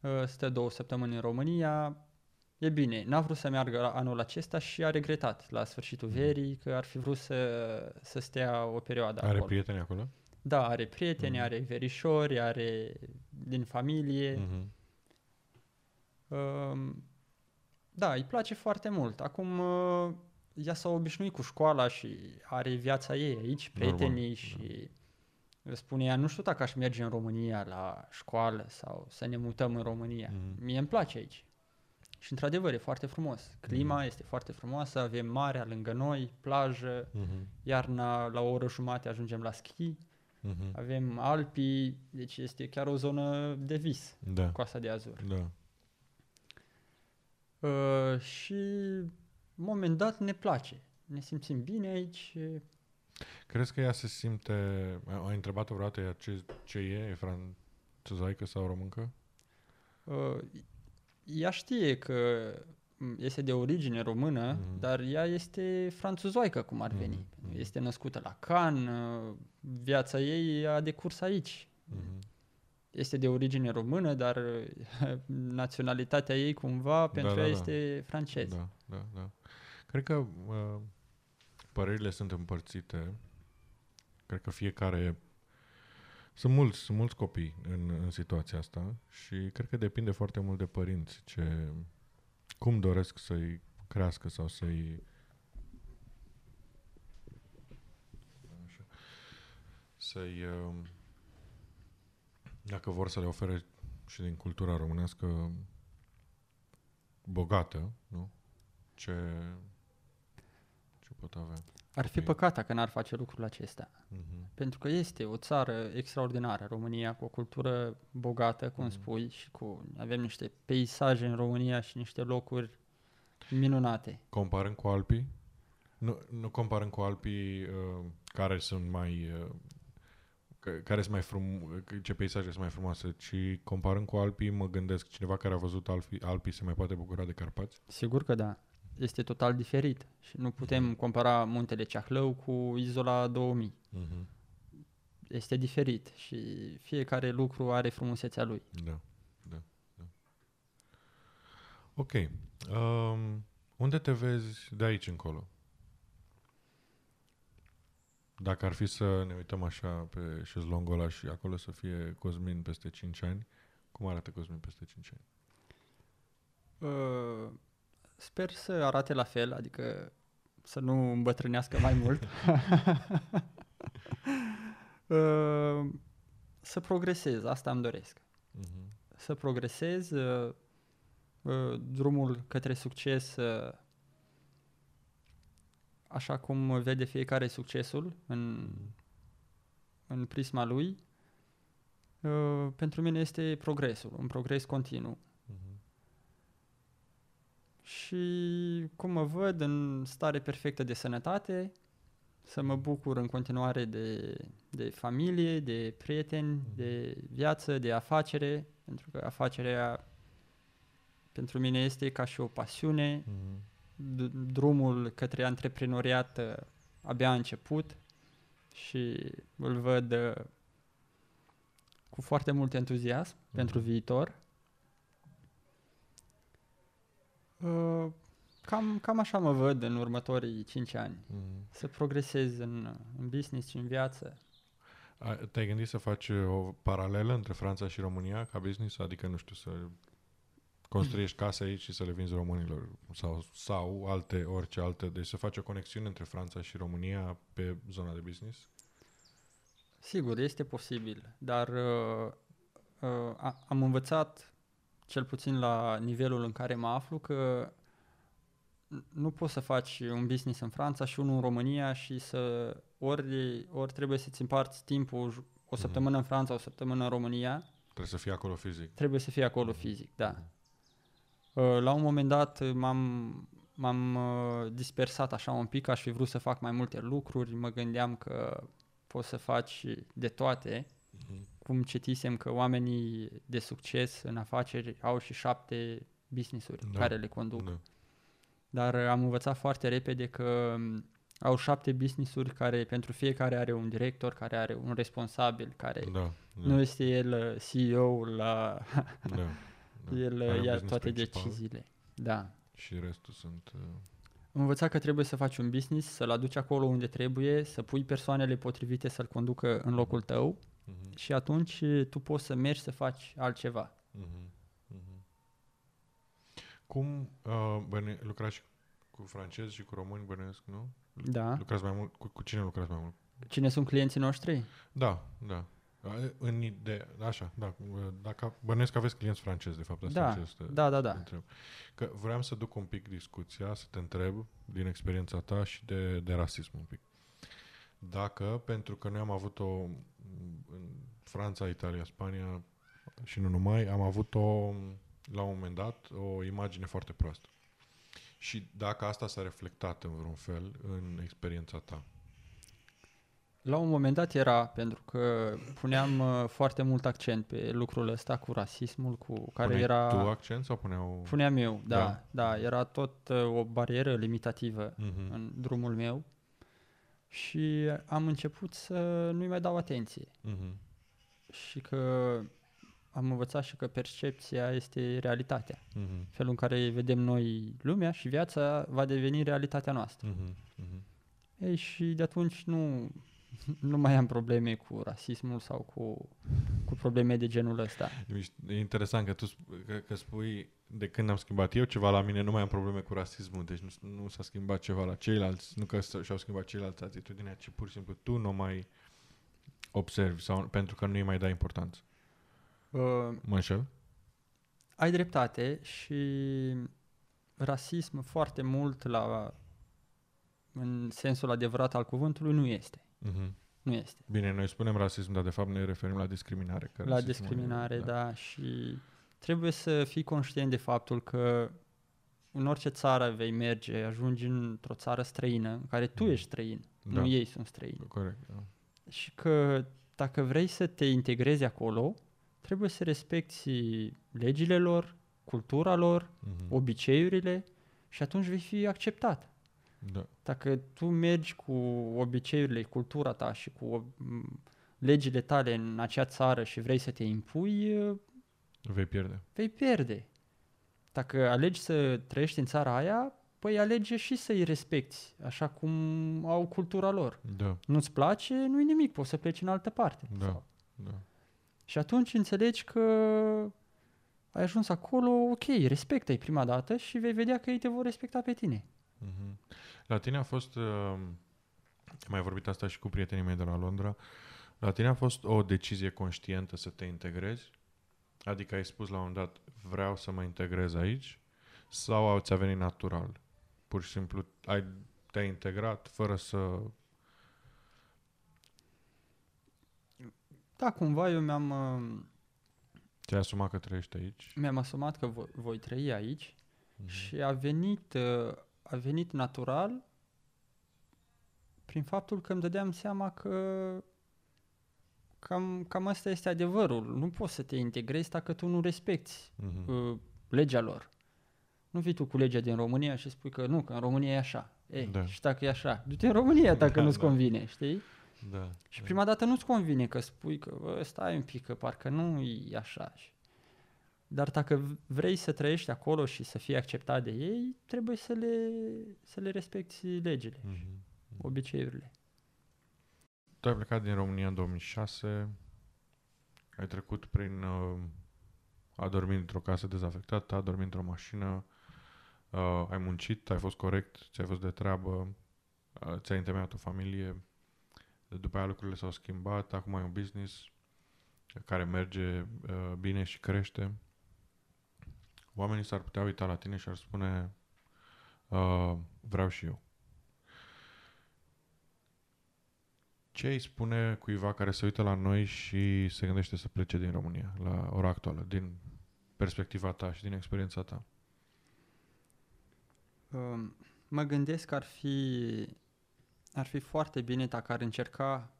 uh, stă două săptămâni în România. E bine, n-a vrut să meargă la anul acesta și a regretat la sfârșitul Mhm. verii că ar fi vrut să, să stea o perioadă Are acolo. prieteni acolo? Da, are prieteni, Mhm. are verișori, are din familie. Mhm. Um, da, îi place foarte mult. Acum uh, ea s-a obișnuit cu școala și are viața ei aici, Normal, prietenii da. și spune ea, nu știu dacă aș merge în România la școală sau să ne mutăm în România. Mm-hmm. Mie îmi place aici. Și într-adevăr e foarte frumos. Clima mm-hmm. este foarte frumoasă, avem marea lângă noi, plajă, mm-hmm. iarna la o oră jumate ajungem la schi, mm-hmm. avem Alpii, deci este chiar o zonă de vis, da. Coasta de Azur. Da. Uh, și moment dat ne place. Ne simțim bine aici. Crezi că ea se simte... Ai întrebat-o vreodată ea ce, ce e? E franțuzaică sau româncă? Uh, ea știe că este de origine română, mm-hmm. dar ea este franțuzoică, cum ar veni. Mm-hmm. Este născută la Cannes, uh, viața ei a decurs aici. Mm-hmm. Este de origine română, dar uh, naționalitatea ei cumva pentru da, ea da, este da. francez. Da, da, da. Cred că uh, părerile sunt împărțite. Cred că fiecare... Sunt mulți, sunt mulți copii în, în situația asta și cred că depinde foarte mult de părinți ce, cum doresc să-i crească sau să-i să-i uh, dacă vor să le ofere și din cultura românească bogată, nu? Ce, ce pot avea. Ar fi păcat dacă n-ar face lucrul acesta. Uh-huh. Pentru că este o țară extraordinară, România, cu o cultură bogată, cum uh-huh. spui, și cu avem niște peisaje în România și niște locuri minunate. Comparând cu Alpii? Nu, nu comparăm cu Alpii uh, care sunt mai uh, care sunt mai frum, ce peisaje sunt mai frumoase, ci comparând cu Alpii, mă gândesc, cineva care a văzut Alpii, Alpii se mai poate bucura de Carpați? Sigur că da. Este total diferit și nu putem mm-hmm. compara muntele Ceahlău cu Izola 2000. Mm-hmm. Este diferit și fiecare lucru are frumusețea lui. Da, da, da. Ok. Um, unde te vezi de aici încolo? Dacă ar fi să ne uităm așa pe șezlongul ăla și acolo să fie Cosmin peste 5 ani, cum arată Cosmin peste 5 ani? Uh, sper să arate la fel, adică să nu îmbătrânească mai mult. uh, să progresez, asta îmi doresc. Uh-huh. Să progresez, uh, uh, drumul către succes uh, așa cum vede fiecare succesul în, în prisma lui, uh, pentru mine este progresul, un progres continuu. Uh-huh. Și cum mă văd în stare perfectă de sănătate, să mă bucur în continuare de, de familie, de prieteni, uh-huh. de viață, de afacere, pentru că afacerea pentru mine este ca și o pasiune. Uh-huh drumul către antreprenoriat uh, abia a început și îl văd uh, cu foarte mult entuziasm mm. pentru viitor. Uh, cam, cam așa mă văd în următorii 5 ani. Mm. Să progresez în, în business și în viață. Te-ai gândit să faci o paralelă între Franța și România ca business? Adică, nu știu, să construiești case aici și să le vinzi românilor sau, sau alte, orice alte. Deci să faci o conexiune între Franța și România pe zona de business? Sigur, este posibil, dar uh, uh, am învățat, cel puțin la nivelul în care mă aflu, că nu poți să faci un business în Franța și unul în România și să ori, ori trebuie să-ți împarți timpul o mhm. săptămână mm-hmm. în Franța, o săptămână în România. Trebuie să fii acolo fizic. Trebuie să fii acolo fizic, da. Mm-hmm. Uh, la un moment dat m-am, m-am uh, dispersat așa un pic, aș fi vrut să fac mai multe lucruri, mă gândeam că poți să faci de toate, uh-huh. cum citisem că oamenii de succes în afaceri au și șapte business-uri da. care le conduc. Da. Dar am învățat foarte repede că um, au șapte business-uri care pentru fiecare are un director, care are un responsabil, care da, da. nu este el uh, CEO la... da. Da. El Are ia toate principal. deciziile. Da. Și restul sunt... Uh... Am învățat că trebuie să faci un business, să-l aduci acolo unde trebuie, să pui persoanele potrivite să-l conducă în locul tău uh-huh. și atunci tu poți să mergi să faci altceva. Uh-huh. Uh-huh. Cum uh, băne, lucrați cu francezi și cu români, bănuiesc, nu? Da. Lucrați mai mult? Cu, cu cine lucrați mai mult? Cine sunt clienții noștri? Da, da. În idee, așa, da. Dacă bănesc că aveți clienți francezi, de fapt, asta Da, ce este, Da, da, da. întreb. Că vreau să duc un pic discuția, să te întreb din experiența ta și de, de rasism un pic. Dacă, pentru că noi am avut-o în Franța, Italia, Spania și nu numai, am avut-o la un moment dat o imagine foarte proastă. Și dacă asta s-a reflectat în vreun fel în experiența ta. La un moment dat era, pentru că puneam uh, foarte mult accent pe lucrul ăsta cu rasismul, cu care Puneai era... tu accent sau puneau... Puneam eu, da, Da. da, era tot uh, o barieră limitativă Mhm. în drumul meu și am început să nu-i mai dau atenție Mhm. și că am învățat și că percepția este realitatea. Mhm. Felul în care vedem noi lumea și viața va deveni realitatea noastră. Mhm. Mhm. Ei, și de atunci nu, nu mai am probleme cu rasismul sau cu, cu probleme de genul ăsta. E miș- E interesant că tu sp- că, că spui de când am schimbat eu ceva la mine, nu mai am probleme cu rasismul, deci nu, s- nu s-a schimbat ceva la ceilalți, nu că s- și-au schimbat ceilalți atitudinea, ci pur și simplu tu nu mai observi sau pentru că nu îi mai dai importanță. Uh, Mă înșel? ai dreptate și rasism foarte mult la în sensul adevărat al cuvântului nu este. Mhm. Nu este. Bine, noi spunem rasism, dar de fapt ne referim la discriminare. Că La rasismul e- discriminare, da. da, și trebuie să fii conștient de faptul că în orice țară vei merge, ajungi într-o țară străină, în care tu ești străin, Da. nu ei sunt străini. Corect, da. Și că dacă vrei să te integrezi acolo, trebuie să respecti legile lor, cultura lor, Mhm. obiceiurile și atunci vei fi acceptat. Da. Dacă tu mergi cu obiceiurile, cultura ta și cu m, legile tale în acea țară și vrei să te impui, Vei pierde. vei pierde. Dacă alegi să trăiești în țara aia, păi alege și să-i respecti, așa cum au cultura lor. Da, Nu-ți place, nu-i nimic, poți să pleci în altă parte. Da. Sau- da. Și atunci înțelegi că ai ajuns acolo, ok, respectă-i prima dată și vei vedea că ei te vor respecta pe tine. Mhm. La tine a fost, uh, am mai vorbit asta și cu prietenii mei de la Londra, la tine a fost o decizie conștientă să te integrezi? Adică ai spus la un moment dat, vreau să mă integrez aici? Sau ți-a venit natural? Pur și simplu ai, te-ai integrat fără să... Da, cumva eu mi-am, uh, Ți-ai asumat că trăiești aici? mi-am asumat că voi, voi trăi aici Mhm. și a venit, uh, a venit natural prin faptul că îmi dădeam seama că cam, cam asta este adevărul. Nu poți să te integrezi dacă tu nu respecti Mhm. uh, legea lor. Nu vii tu cu legea din România și spui că nu, că în România e așa. Ei, Da. și dacă e așa, du-te în România dacă Da, nu-ți da. convine, știi? Da. Și prima dată nu-ți convine că spui că bă, stai un pic, că parcă nu e așa. Și- Dar dacă v- vrei să trăiești acolo și să fii acceptat de ei, trebuie să le, să le respecti legile, Mhm. obiceiurile. Tu ai plecat din România în 2006, ai trecut prin... Uh, a dormit într-o casă dezafectată, a dormit într-o mașină, uh, ai muncit, ai fost corect, ți-ai fost de treabă, uh, ți-ai întemeiat o familie, după aia lucrurile s-au schimbat, acum ai un business care merge uh, bine și crește. Oamenii s-ar putea uita la tine și ar spune uh, vreau și eu. Ce îi spune cuiva care se uită la noi și se gândește să plece din România la ora actuală, din perspectiva ta și din experiența ta? Um, Mă gândesc că ar fi, ar fi foarte bine dacă ar încerca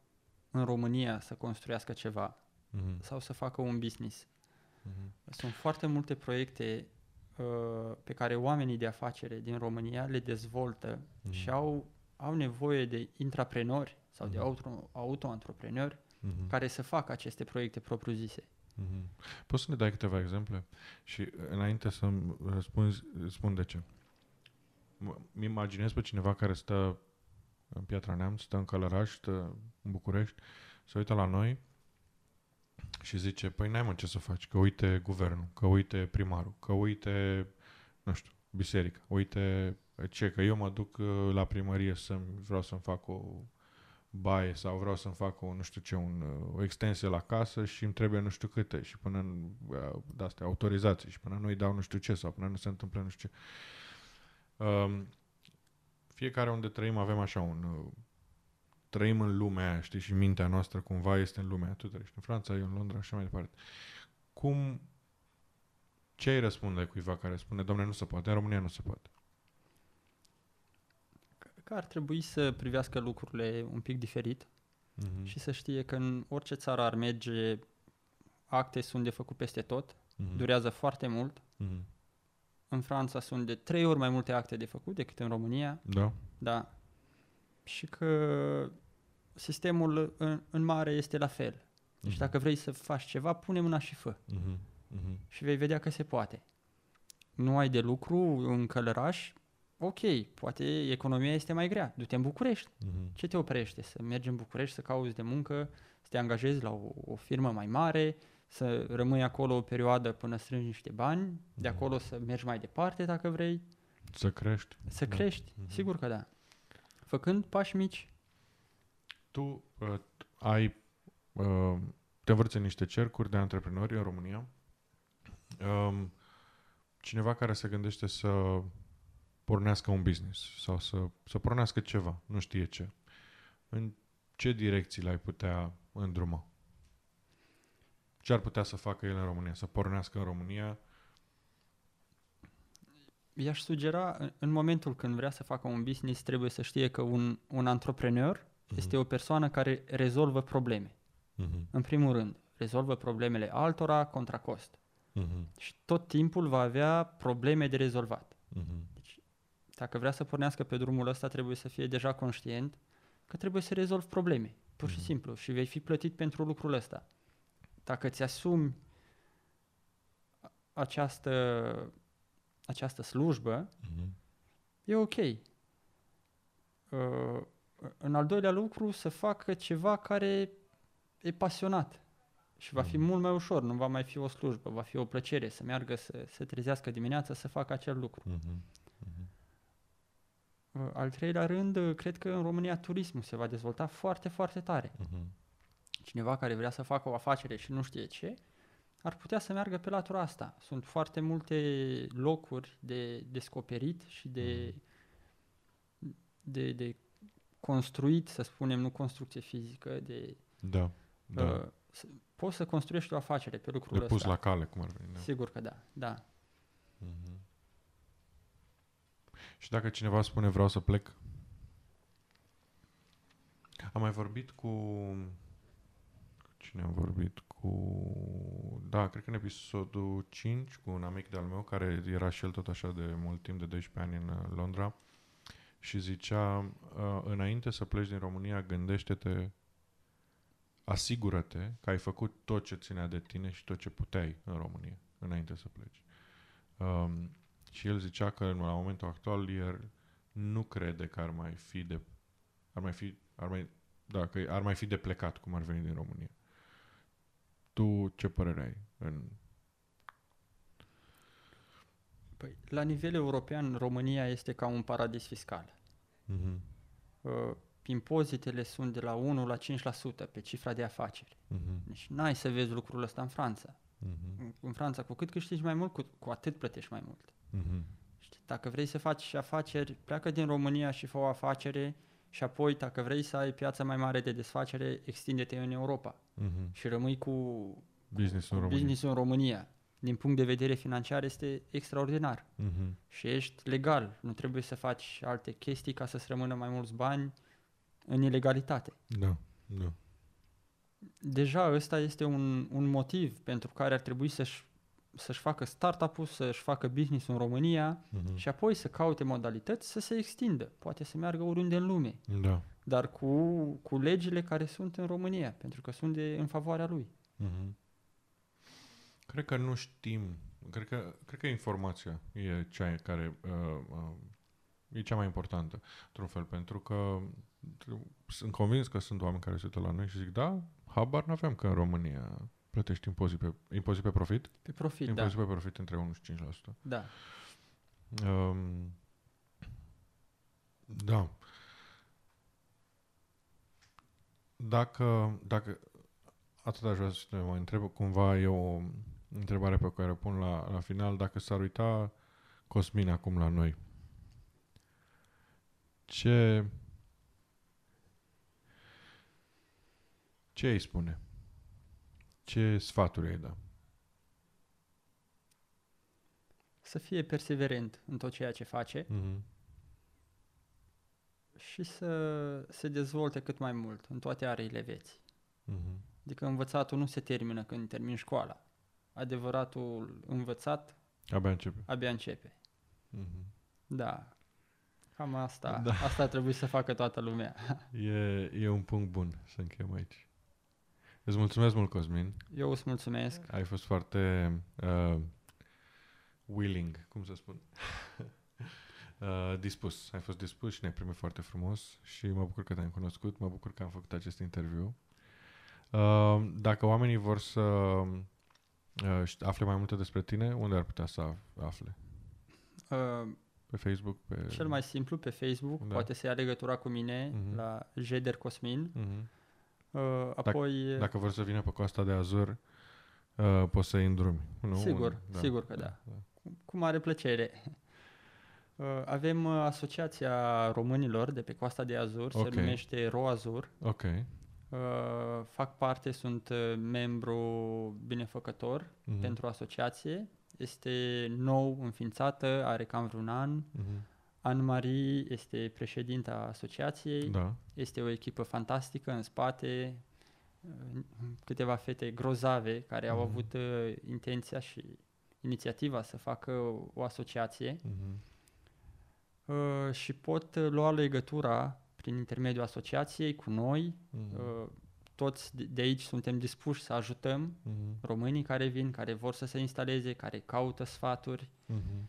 în România să construiască ceva Mm-hmm. sau să facă un business. Mm-hmm. Sunt foarte multe proiecte uh, pe care oamenii de afacere din România le dezvoltă Mhm. și au, au nevoie de intraprenori sau de Mhm. auto, auto-antreprenori Mm-hmm. care să facă aceste proiecte propriu-zise. Mm-hmm. Poți să ne dai câteva exemple? Și uh, înainte să-mi răspunzi, spun de ce. M- Mi imaginez pe cineva care stă în Piatra Neamț, stă în Călăraș, stă în București, se uită la noi și zice, păi n-ai mă ce să faci, că uite guvernul, că uite primarul, că uite, nu știu, biserica, uite ce, că eu mă duc uh, la primărie să vreau să-mi fac o, baie sau vreau să-mi fac o, nu știu ce, un, uh, o extensie la casă și îmi trebuie nu știu câte și până în, uh, de astea, autorizații și până nu-i dau nu știu ce sau până nu se întâmplă nu știu ce. Um, fiecare unde trăim avem așa un... Uh, trăim în lumea aia, știi, și mintea noastră cumva este în lumea. Tu trăiești în Franța, eu în Londra și mai departe. Cum... Ce ai răspunde cuiva care spune, domne, nu se poate, în România nu se poate? Că ar trebui să privească lucrurile un pic diferit Mm-hmm. și să știe că în orice țară ar merge, acte sunt de făcut peste tot, mm-hmm. durează foarte mult. Mm-hmm. În Franța sunt de trei ori mai multe acte de făcut decât în România. Da? Da. Și că sistemul în, în mare este la fel. Deci Mhm. dacă vrei să faci ceva, pune mâna și fă. Mm-hmm. Mm-hmm. Și vei vedea că se poate. Nu ai de lucru în călăraș, ok, poate economia este mai grea. Du-te în București. Mm-hmm. Ce te oprește? Să mergi în București, să cauți de muncă, să te angajezi la o, o firmă mai mare, să rămâi acolo o perioadă până strângi niște bani, de Mhm. acolo să mergi mai departe dacă vrei, Să crești. să Da. crești. Mhm. Sigur că da. Făcând pași mici. Tu uh, ai uh, te învârți în niște cercuri de antreprenori în România. Um, cineva care se gândește să pornească un business sau să, să pornească ceva, nu știe ce. În ce direcții l-ai putea îndruma? Ce ar putea să facă el în România? Să pornească în România? I-aș sugera, în- în momentul când vrea să facă un business, trebuie să știe că un, un antreprenor este o persoană care rezolvă probleme. Mhm. În primul rând, rezolvă problemele altora contra cost. Mhm. Și tot timpul va avea probleme de rezolvat. Mhm. Dacă vrea să pornească pe drumul ăsta, trebuie să fie deja conștient că trebuie să rezolvi probleme, pur și Mhm. simplu, și vei fi plătit pentru lucrul ăsta. Dacă ți asumi a- această, această slujbă, Mhm. e ok. Uh, în al doilea lucru, să facă ceva care e pasionat și va fi Mhm. mult mai ușor, nu va mai fi o slujbă, va fi o plăcere să meargă, să se trezească dimineața, să facă acel lucru. Mhm. Mhm. Uh, Al treilea rând, uh, cred că în România turismul se va dezvolta foarte, foarte tare. Mhm. Cineva care vrea să facă o afacere și nu știe ce, ar putea să meargă pe latura asta. Sunt foarte multe locuri de descoperit și de, de, de construit, să spunem, nu construcție fizică, de Da. Da. uh, să, poți să construiești o afacere pe lucrul de pus ăsta. la cale, cum ar veni. Da. Sigur că da, da. Mhm. Și dacă cineva spune vreau să plec? Am mai vorbit cu... cu Cine am vorbit? Cu... Da, cred că în episodul 5 cu un amic de-al meu care era și el tot așa de mult timp, de 12 ani în uh, Londra și zicea uh, înainte să pleci din România gândește-te asigură-te că ai făcut tot ce ținea de tine și tot ce puteai în România înainte să pleci. Um, și el zicea că în- la momentul actual el nu crede că ar mai fi de ar mai fi ar mai da, că ar mai fi de plecat cum ar veni din România. Tu ce părere ai în Păi, la nivel european, România este ca un paradis fiscal. mm-hmm. Uh, impozitele sunt de la 1 la 5% pe cifra de afaceri. Mm-hmm. Deci n-ai să vezi lucrul ăsta în Franța. Mm-hmm. În- În Franța, cu cât câștigi mai mult, cu, cu atât plătești mai mult. Mm-hmm. Știi? Dacă vrei să faci afaceri, pleacă din România și fă o afacere și apoi, dacă vrei să ai piața mai mare de desfacere, extinde-te în Europa Mm-hmm. și rămâi cu, Business cu în România. business în România. Din punct de vedere financiar este extraordinar Mm-hmm. și ești legal. Nu trebuie să faci alte chestii ca să-ți rămână mai mulți bani în ilegalitate. Da, da. deja ăsta este un, un motiv pentru care ar trebui să-și, să-și facă startup-ul, să-și facă business în România Mm-hmm. și apoi să caute modalități să se extindă. Poate să meargă oriunde în lume, Da. dar cu, cu legile care sunt în România, pentru că sunt de, în favoarea lui. Mm-hmm. Cred că nu știm. Cred că, cred că informația e cea care uh, uh, e cea mai importantă, într-un fel, pentru că sunt convins că sunt oameni care se uită la noi și zic, da, habar n-aveam că în România plătești impozit pe, impozit pe profit, Pe profit, da. impozit pe profit între 1 și 5%. da. Um, da. Dacă, dacă atât aș vrea să te mai întreb, cumva e o întrebare pe care o pun la, la final, dacă s-ar uita Cosmin acum la noi, ce ce îi spune? Ce sfaturi îi da? Să fie perseverent în tot ceea ce face Mm-hmm. și să se dezvolte cât mai mult în toate areile vieții. Mm-hmm. Adică învățatul nu se termină când termin școala. Adevăratul învățat Abia începe. abia începe. Mm-hmm. Da. Cam asta. Da. Asta trebuie să facă toată lumea. E, e un punct bun să încheiem aici. Îți mulțumesc mult, Cosmin. Eu îți mulțumesc. Ai fost foarte uh, willing, cum să spun. uh, dispus. Ai fost dispus și ne-ai primit foarte frumos și mă bucur că te-am cunoscut, mă bucur că am făcut acest interviu. Uh, dacă oamenii vor să uh, ști- afle mai multe despre tine, unde ar putea să af- afle? Uh, Pe Facebook? Pe... cel mai simplu pe Facebook, Da. poate să ia legătura cu mine Mhm. la Jeder Cosmin. Mhm. Uh, apoi, Dacă vor să vină pe Coasta de Azur, uh, poți să-i îndrumi. Nu? Sigur, sigur că da. da. cu, cu mare plăcere. Uh, avem uh, Asociația Românilor de pe Coasta de Azur, Ok. se numește RoAzur. Ok. Uh, fac parte, sunt uh, membru binefăcător Mhm. pentru asociație. Este nou înființată, are cam vreun an. Mhm. Anne-Marie este președinta asociației. Da. Este o echipă fantastică în spate, uh, câteva fete grozave care au Mhm. avut uh, intenția și inițiativa să facă o asociație Mhm. uh, și pot uh, lua legătura prin intermediul asociației cu noi. Mhm. Uh, toți de- de aici suntem dispuși să ajutăm Mhm. românii care vin, care vor să se instaleze, care caută sfaturi Mhm.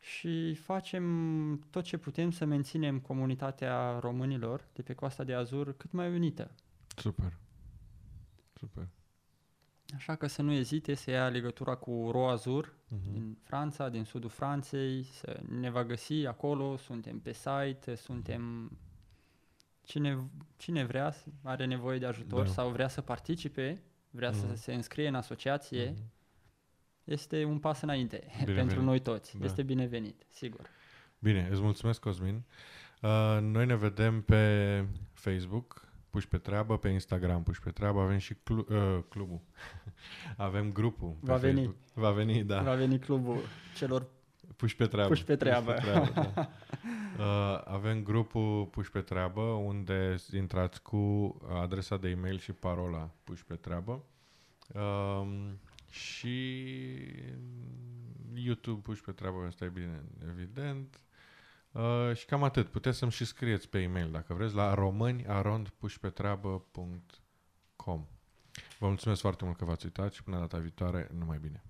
Și facem tot ce putem să menținem comunitatea românilor de pe Coasta de Azur cât mai unită. Super. Super. Așa că să nu ezite să ia legătura cu Roazur Mhm. din Franța, din sudul Franței, să ne va găsi acolo, suntem pe site, suntem cine, cine vrea, are nevoie de ajutor Da. sau vrea să participe, vrea Mhm. să se înscrie în asociație, Mhm. Este un pas înainte Binevenit. pentru noi toți. Da. Este binevenit, sigur. Bine, îți mulțumesc, Cosmin. Uh, noi ne vedem pe Facebook, puși pe treabă, pe Instagram, puși pe treabă, avem și clu- uh, clubul. avem grupul pe Va veni. Facebook. Va veni, da. Va veni clubul celor Puși pe treabă. Puși pe treabă. Puși pe treabă da. uh, avem grupul Puși pe treabă, unde intrați cu adresa de e-mail și parola Puși pe treabă. Um, și YouTube Puși pe treabă, asta e bine, evident. Uh, și cam atât. Puteți să-mi și scrieți pe e-mail, dacă vreți, la româniarondpușpetreabă.com Vă mulțumesc foarte mult că v-ați uitat și până data viitoare, numai bine.